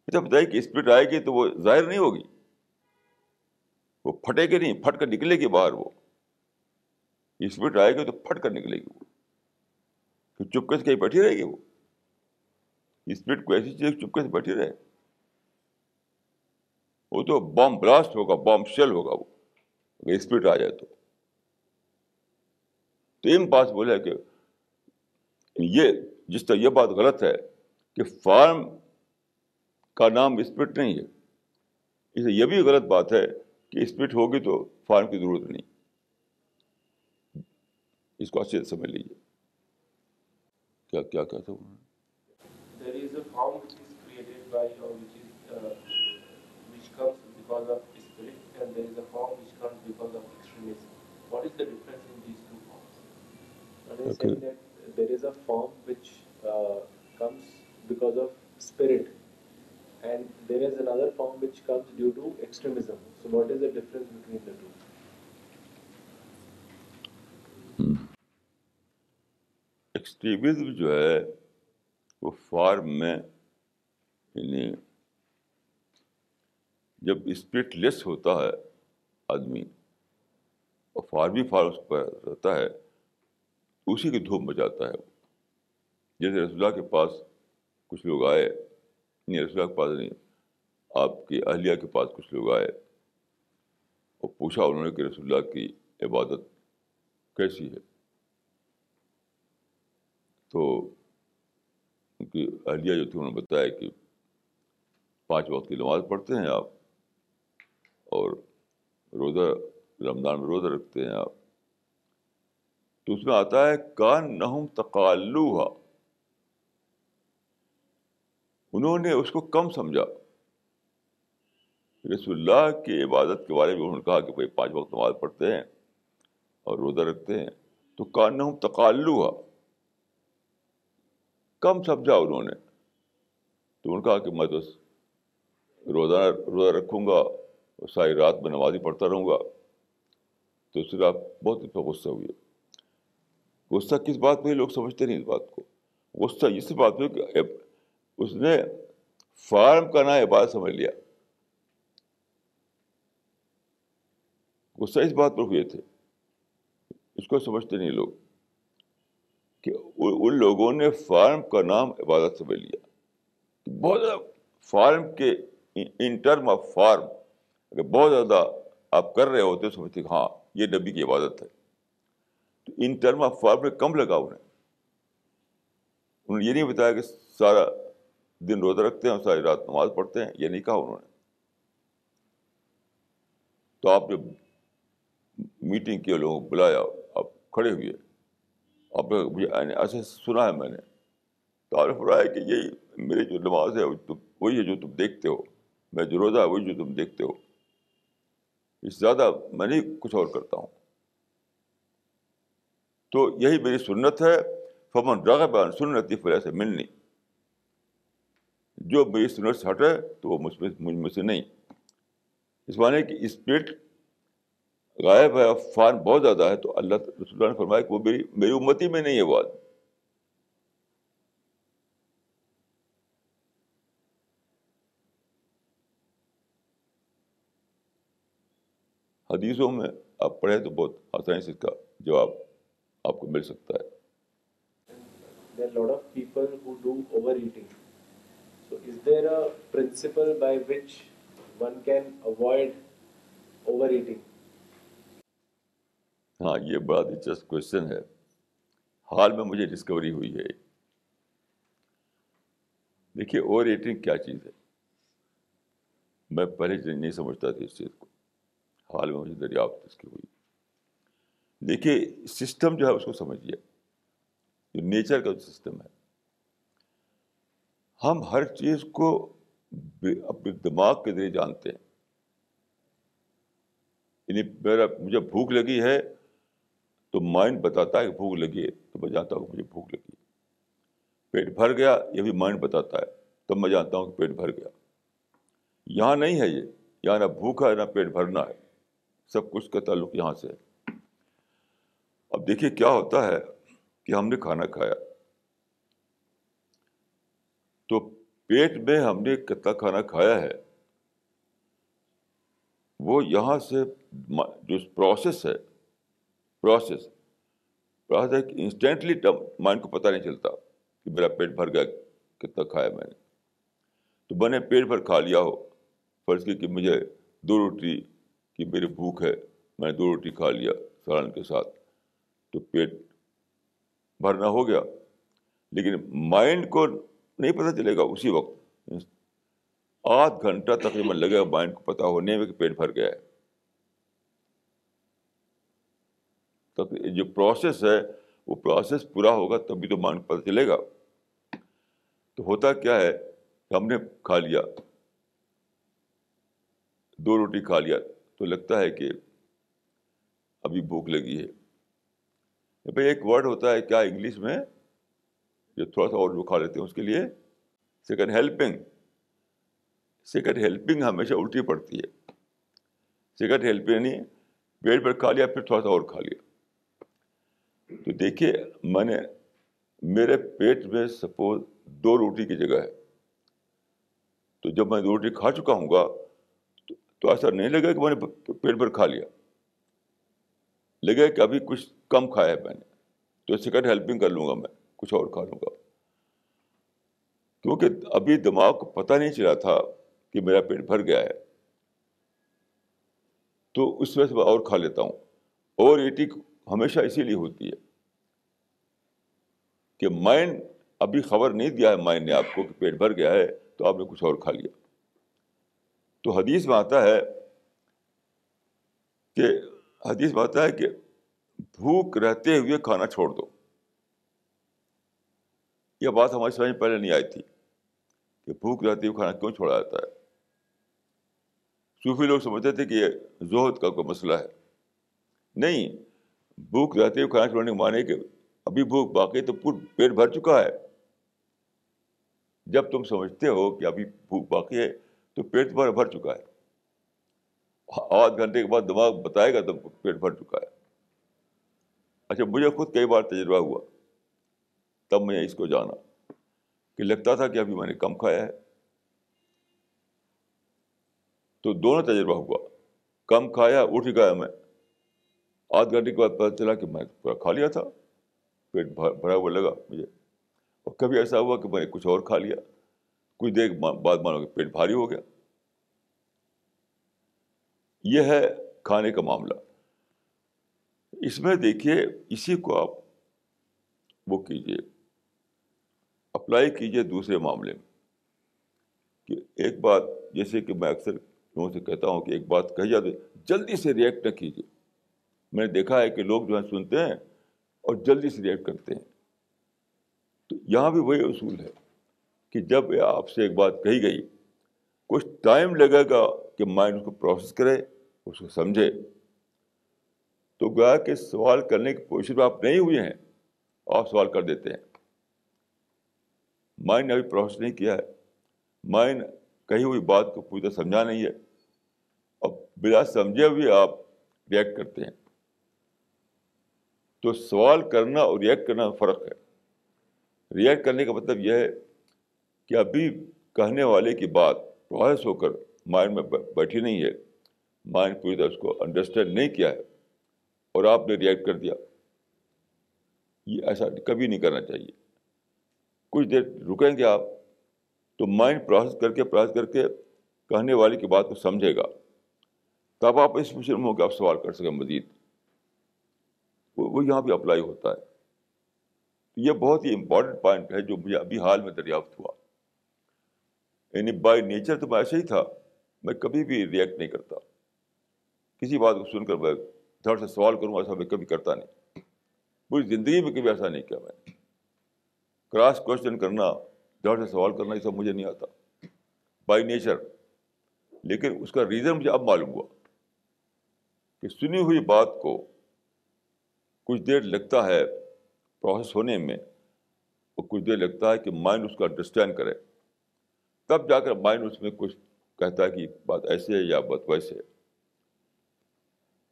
اچھا بتائیے کہ اسپرٹ آئے گی تو وہ ظاہر نہیں ہوگی۔ وہ پھٹے گی نہیں، پھٹ کر نکلے گی باہر وہ۔ اسپرٹ آئے گی تو پھٹ کر نکلے گی وہ۔ چپکے سے کہیں بیٹھی رہے گی وہ؟ اسپرٹ کو ایسی چیز چپکے سے بیٹھی رہے۔ وہ تو بام بلاسٹ ہوگا بام شیل ہوگا وہ۔ اگر اسپرٹ آ جائے تو۔ تو پاس بولے کہ یہ جس طرح یہ بات غلط ہے کہ فارم کا نام اسپرٹ نہیں ہے۔ اسے یہ بھی غلط بات ہے کہ اسپرٹ ہوگی تو فارم کی ضرورت نہیں۔ اس کو اچھے سے سمجھ لیجیے کیا کیا کہتے ہیں there is a form which uh, comes because of spirit and there is another form which comes due to extremism. So what is the difference between the two? Extremism جو ہے، وہ فارم میں یعنی جب اسپرٹ لیس ہوتا ہے آدمی، اور فارمی فارم اس پر رہتا ہے، اسی کی دھوپ مچاتا ہے جیسے رسول اللہ کے پاس کچھ لوگ آئے، نہیں، رسول اللہ کے پاس نہیں، آپ کی اہلیہ کے پاس کچھ لوگ آئے، اور پوچھا انہوں نے کہ رسول اللہ کی عبادت کیسی ہے؟ تو ان کی اہلیہ جو تھی انہوں نے بتایا کہ پانچ وقت کی نماز پڑھتے ہیں آپ اور روزہ رمضان میں روزہ رکھتے ہیں آپ، تو اس میں آتا ہے کان نہم تقالو انہوں نے اس کو کم سمجھا۔ رسول اللہ کی عبادت کے بارے میں انہوں نے کہا کہ بھائی پانچ وقت نماز پڑھتے ہیں اور روزہ رکھتے ہیں، تو کان نہم تقالو کم سمجھا انہوں نے۔ تو انہوں نے کہا کہ میں تو روزہ روزہ رکھوں گا اور ساری رات میں نمازی پڑھتا رہوں گا۔ تو پھر آپ بہت اس پہ غصہ ہوئے غصہ کس بات پہ لوگ سمجھتے نہیں اس بات کو۔ غصہ اس بات پہ کہ اس نے فارم کا نام عبادت سمجھ لیا۔ غصہ اس بات پر ہوئے تھے۔ اس کو سمجھتے نہیں لوگ۔ کہ ان لوگوں نے فارم کا نام عبادت سمجھ لیا۔ بہت زیادہ فارم کے ان ٹرم آف فارم اگر بہت زیادہ آپ کر رہے ہوتے سمجھتے کہ ہاں یہ نبی کی عبادت ہے۔ تو ان ٹرم آف فارم میں کم لگا انہیں انہوں نے یہ نہیں بتایا کہ سارا دن روزہ رکھتے ہیں اور ساری رات نماز پڑھتے ہیں، یہ نہیں کہا انہوں نے۔ تو آپ نے میٹنگ کے لوگوں کو بلایا، آپ کھڑے ہوئے۔ آپ مجھے ایسے سنا ہے میں نے۔ تو آپ نے فرمایا کہ یہی میری جو نماز ہے وہی ہے جو تم دیکھتے ہو۔ میں جو روزہ ہے، وہی جو تم دیکھتے ہو۔ اس سے زیادہ میں نہیں کچھ اور کرتا ہوں۔ تو یہی میری سنت ہے۔ فمن رغب عن سنتی فلاح سے ملنی جو میری سنت سے ہٹے، تو وہ مجھ مجھ سے نہیں۔ اس معنی کہ اسپرٹ غائب ہے فان بہت زیادہ ہے، تو اللہ رسول اللہ نے فرمایا کہ وہ میری میری امتی میں نہیں ہے وہ آدمی۔ حدیثوں میں آپ پڑھیں تو بہت آسانی سے اس کا جواب آپ کو مل سکتا ہے۔ ہاں یہ بڑا دلچسپ کوشچن ہے۔ حال میں مجھے ڈسکوری ہوئی ہے۔ دیکھیے اوور ایٹنگ کیا چیز ہے؟ میں پہلے نہیں سمجھتا تھا اس چیز کو۔ حال میں مجھے دریافت اس کی ہوئی۔ دیکھیے سسٹم جو ہے، اس کو سمجھیے۔ جو نیچر کا جو سسٹم ہے۔ ہم ہر چیز کو اپنے دماغ کے ذریعے جانتے ہیں۔ یعنی میرا، مجھے بھوک لگی ہے تو مائنڈ بتاتا ہے کہ بھوک لگی ہے، تو میں جانتا ہوں کہ مجھے بھوک لگی پیٹ بھر گیا، یہ بھی مائنڈ بتاتا ہے تب میں جانتا ہوں کہ پیٹ بھر گیا۔ یہاں نہیں ہے یہ، یہاں نہ بھوک ہے، نہ پیٹ بھرنا ہے۔ سب کچھ کا تعلق یہاں سے ہے۔ اب دیکھیے کیا ہوتا ہے کہ ہم نے کھانا کھایا۔ تو پیٹ میں ہم نے کتنا کھانا کھایا ہے، وہ یہاں سے جو پروسیس ہے پروسیس پروسیس انسٹینٹلی مائنڈ کو پتہ نہیں چلتا کہ میرا پیٹ بھر گیا، کتنا کھایا میں نے۔ تو میں نے پیٹ بھر کھا لیا ہو، فرض کی کہ مجھے دو روٹی کی میری بھوک ہے، میں نے دو روٹی کھا لیا سالن کے ساتھ، تو پیٹ بھرنا ہو گیا۔ لیکن مائنڈ کو نہیں پتہ چلے گا اسی وقت۔ آدھ گھنٹہ تقریباً لگے گا مائنڈ کو پتہ ہونے میں کہ پیٹ بھر گیا ہے۔ جو پروسیس ہے، وہ پروسیس پورا ہوگا تبھی تو مائنڈ کو پتہ چلے گا۔ تو ہوتا کیا ہے کہ ہم نے کھا لیا، دو روٹی کھا لیا، تو لگتا ہے کہ ابھی بھوک لگی ہے۔ بھائی ایک ورڈ ہوتا ہے، کیا انگلش میں؟ جو تھوڑا سا اور جو کھا لیتے ہیں اس کے لیے۔ سیکنڈ ہیلپنگ سیکنڈ ہیلپنگ ہمیشہ الٹی پڑتی ہے۔ سیکنڈ ہیلپنگ یعنی پیٹ پر کھا لیا، پھر تھوڑا سا اور کھا لیا۔ تو دیکھیے، میں نے میرے پیٹ میں سپوز دو روٹی کی جگہ ہے۔ تو جب میں دو روٹی کھا چکا ہوں گا، تو ایسا نہیں لگا کہ میں نے پیٹ بھر کھا لیا۔ لگے کہ ابھی کچھ کم کھایا ہے میں نے۔ تو سیکنڈ ہیلپنگ کر لوں گا میں، کچھ اور کھا لوں گا۔ کیونکہ ابھی دماغ کو پتہ نہیں چلا تھا کہ میرا پیٹ بھر گیا ہے۔ تو اس وجہ سے میں اور کھا لیتا ہوں۔ اور ایٹی ہمیشہ اسی لیے ہوتی ہے کہ مائنڈ ابھی خبر نہیں دیا ہے مائنڈ نے آپ کو کہ پیٹ بھر گیا ہے تو آپ نے کچھ اور کھا لیا۔ تو حدیث میں آتا ہے کہ حدیث میں آتا ہے کہ بھوک رہتے ہوئے کھانا چھوڑ دو۔ یہ بات ہماری سمجھ پہلے نہیں آئی تھی کہ بھوک رہتے ہوئے کھانا کیوں چھوڑا جاتا ہے۔ صوفی لوگ سمجھتے تھے کہ یہ زہد کا کوئی مسئلہ ہے۔ نہیں بھوک رہتے ہوئے کھانا چھوڑنے کے معنی کہ ابھی بھوک باقی تو پور پیٹ بھر چکا ہے۔ جب تم سمجھتے ہو کہ ابھی بھوک باقی ہے تو پیٹ بھر بھر چکا ہے۔ آدھ گھنٹے کے بعد دماغ بتائے گا تو پیٹ بھر چکا ہے۔ اچھا مجھے خود کئی بار تجربہ ہوا۔ تب میں اس کو جانا کہ لگتا تھا کہ ابھی میں نے کم کھایا ہے۔ تو دونوں تجربہ ہوا۔ کم کھایا، اٹھ گیا میں۔ آدھ گھنٹے کے بعد پتہ چلا کہ میں پورا کھا لیا تھا، پیٹ بھرا ہوا لگا مجھے۔ اور کبھی ایسا ہوا کہ میں نے کچھ اور کھا لیا۔ کچھ دیر بعد مانو کہ پیٹ بھاری ہو گیا۔ یہ ہے کھانے کا معاملہ۔ اس میں دیکھیے، اسی کو آپ وہ کیجیے۔ اپلائی کیجیے دوسرے معاملے میں۔ کہ ایک بات، جیسے کہ میں اکثر لوگوں سے کہتا ہوں کہ ایک بات کہی جاتی جلدی سے ریئیکٹ نہ کیجیے۔ میں نے دیکھا ہے کہ لوگ جو ہے سنتے ہیں اور جلدی سے ریئیکٹ کرتے ہیں۔ تو یہاں بھی وہی اصول ہے کہ جب آپ سے ایک بات کہی گئی، کچھ ٹائم لگے گا کہ مائنڈ اس کو پروسیس کرے، اس کو سمجھے۔ تو گیا کہ سوال کرنے کی کوشش میں آپ نہیں ہوئے ہیں، آپ سوال کر دیتے ہیں۔ مائنڈ نے ابھی پروسیس نہیں کیا ہے۔ مائنڈ کہی ہوئی بات کو پوری طرح سمجھا نہیں ہے۔ اور بلا سمجھے ہوئے آپ ریئیکٹ کرتے ہیں۔ تو سوال کرنا اور ریئیکٹ کرنا فرق ہے۔ ریئیکٹ کرنے کا مطلب یہ ہے کہ ابھی کہنے والے کی بات پروسیس ہو کر مائنڈ میں بیٹھی نہیں ہے۔ مائنڈ پوری طرح اس کو انڈرسٹینڈ نہیں کیا ہے اور آپ نے ریئیکٹ کر دیا۔ یہ ایسا کبھی نہیں کرنا چاہیے۔ کچھ دیر رکیں گے آپ تو مائنڈ پروسیس کر کے، پروسیس کر کے کہنے والے کی بات کو سمجھے گا۔ تب آپ اس مشرم ہو کہ آپ سوال کر سکیں مزید۔ وہ یہاں بھی اپلائی ہوتا ہے۔ یہ بہت ہی امپورٹنٹ پوائنٹ ہے جو مجھے ابھی حال میں دریافت ہوا۔ یعنی بائی نیچر تو میں ایسے ہی تھا، میں کبھی بھی ریئیکٹ نہیں کرتا۔ کسی بات کو سن کر میں دھڑ سے سوال کروں، ایسا میں کبھی کرتا نہیں۔ پوری زندگی میں کبھی ایسا نہیں کیا میں نے۔ کراس کوشچن کرنا دھڑ سے سوال کرنا، یہ سب مجھے نہیں آتا۔ بائی نیچر لیکن اس کا ریزن مجھے اب معلوم ہوا کہ سنی ہوئی بات کو کچھ دیر لگتا ہے پروسیس ہونے میں اور کچھ دیر لگتا ہے کہ مائنڈ اس کو انڈرسٹینڈ کرے۔ تب جا کر مائنڈ اس میں کچھ کہتا ہے کہ بات ایسے ہے یا بات ویسے ہے۔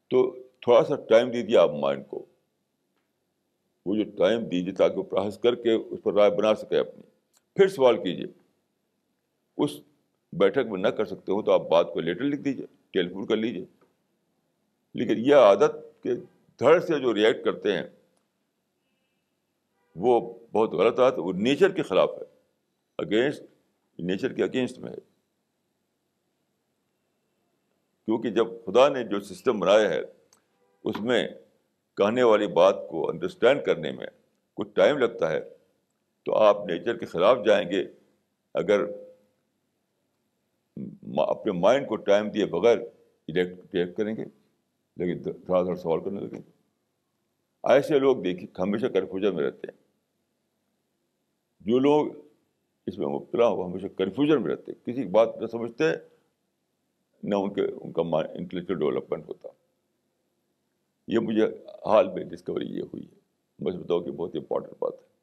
تو تھوڑا سا ٹائم دیجیے آپ مائنڈ کو۔ وہ جو ٹائم دیجیے تاکہ وہ پروسیس کر کے اس پر رائے بنا سکے اپنی۔ پھر سوال کیجیے۔ اس بیٹھک میں نہ کر سکتے ہو تو آپ بات کو لیٹر لکھ دیجیے۔ ٹیلیفون کر لیجیے۔ لیکن یہ عادت کہ دھڑ سے جو ریئیکٹ کرتے ہیں، وہ بہت غلط ہے وہ نیچر کے خلاف ہے۔ اگینسٹ نیچر کے اگینسٹ میں ہے۔ کیونکہ جب خدا نے جو سسٹم بنایا ہے، اس میں کہنے والی بات کو انڈرسٹینڈ کرنے میں کچھ ٹائم لگتا ہے، تو آپ نیچر کے خلاف جائیں گے۔ اگر اپنے مائنڈ کو ٹائم دیے بغیر ریئیکٹ کریں گے۔ لیکن تھوڑا تھوڑا سوال کرنے لگیں گے ایسے لوگ دیکھیے، ہمیشہ کنفیوژن میں رہتے ہیں۔ جو لوگ اس میں مبتلا ہو ہمیشہ کنفیوژن میں رہتے ہیں۔ کسی بات نہ سمجھتے، نہ ان کے ان کا انٹلیکچوئل ڈیولپمنٹ ہوتا۔ یہ مجھے حال میں ڈسکوری یہ ہوئی ہے۔ بس بتاؤ کہ بہت امپورٹنٹ بات ہے۔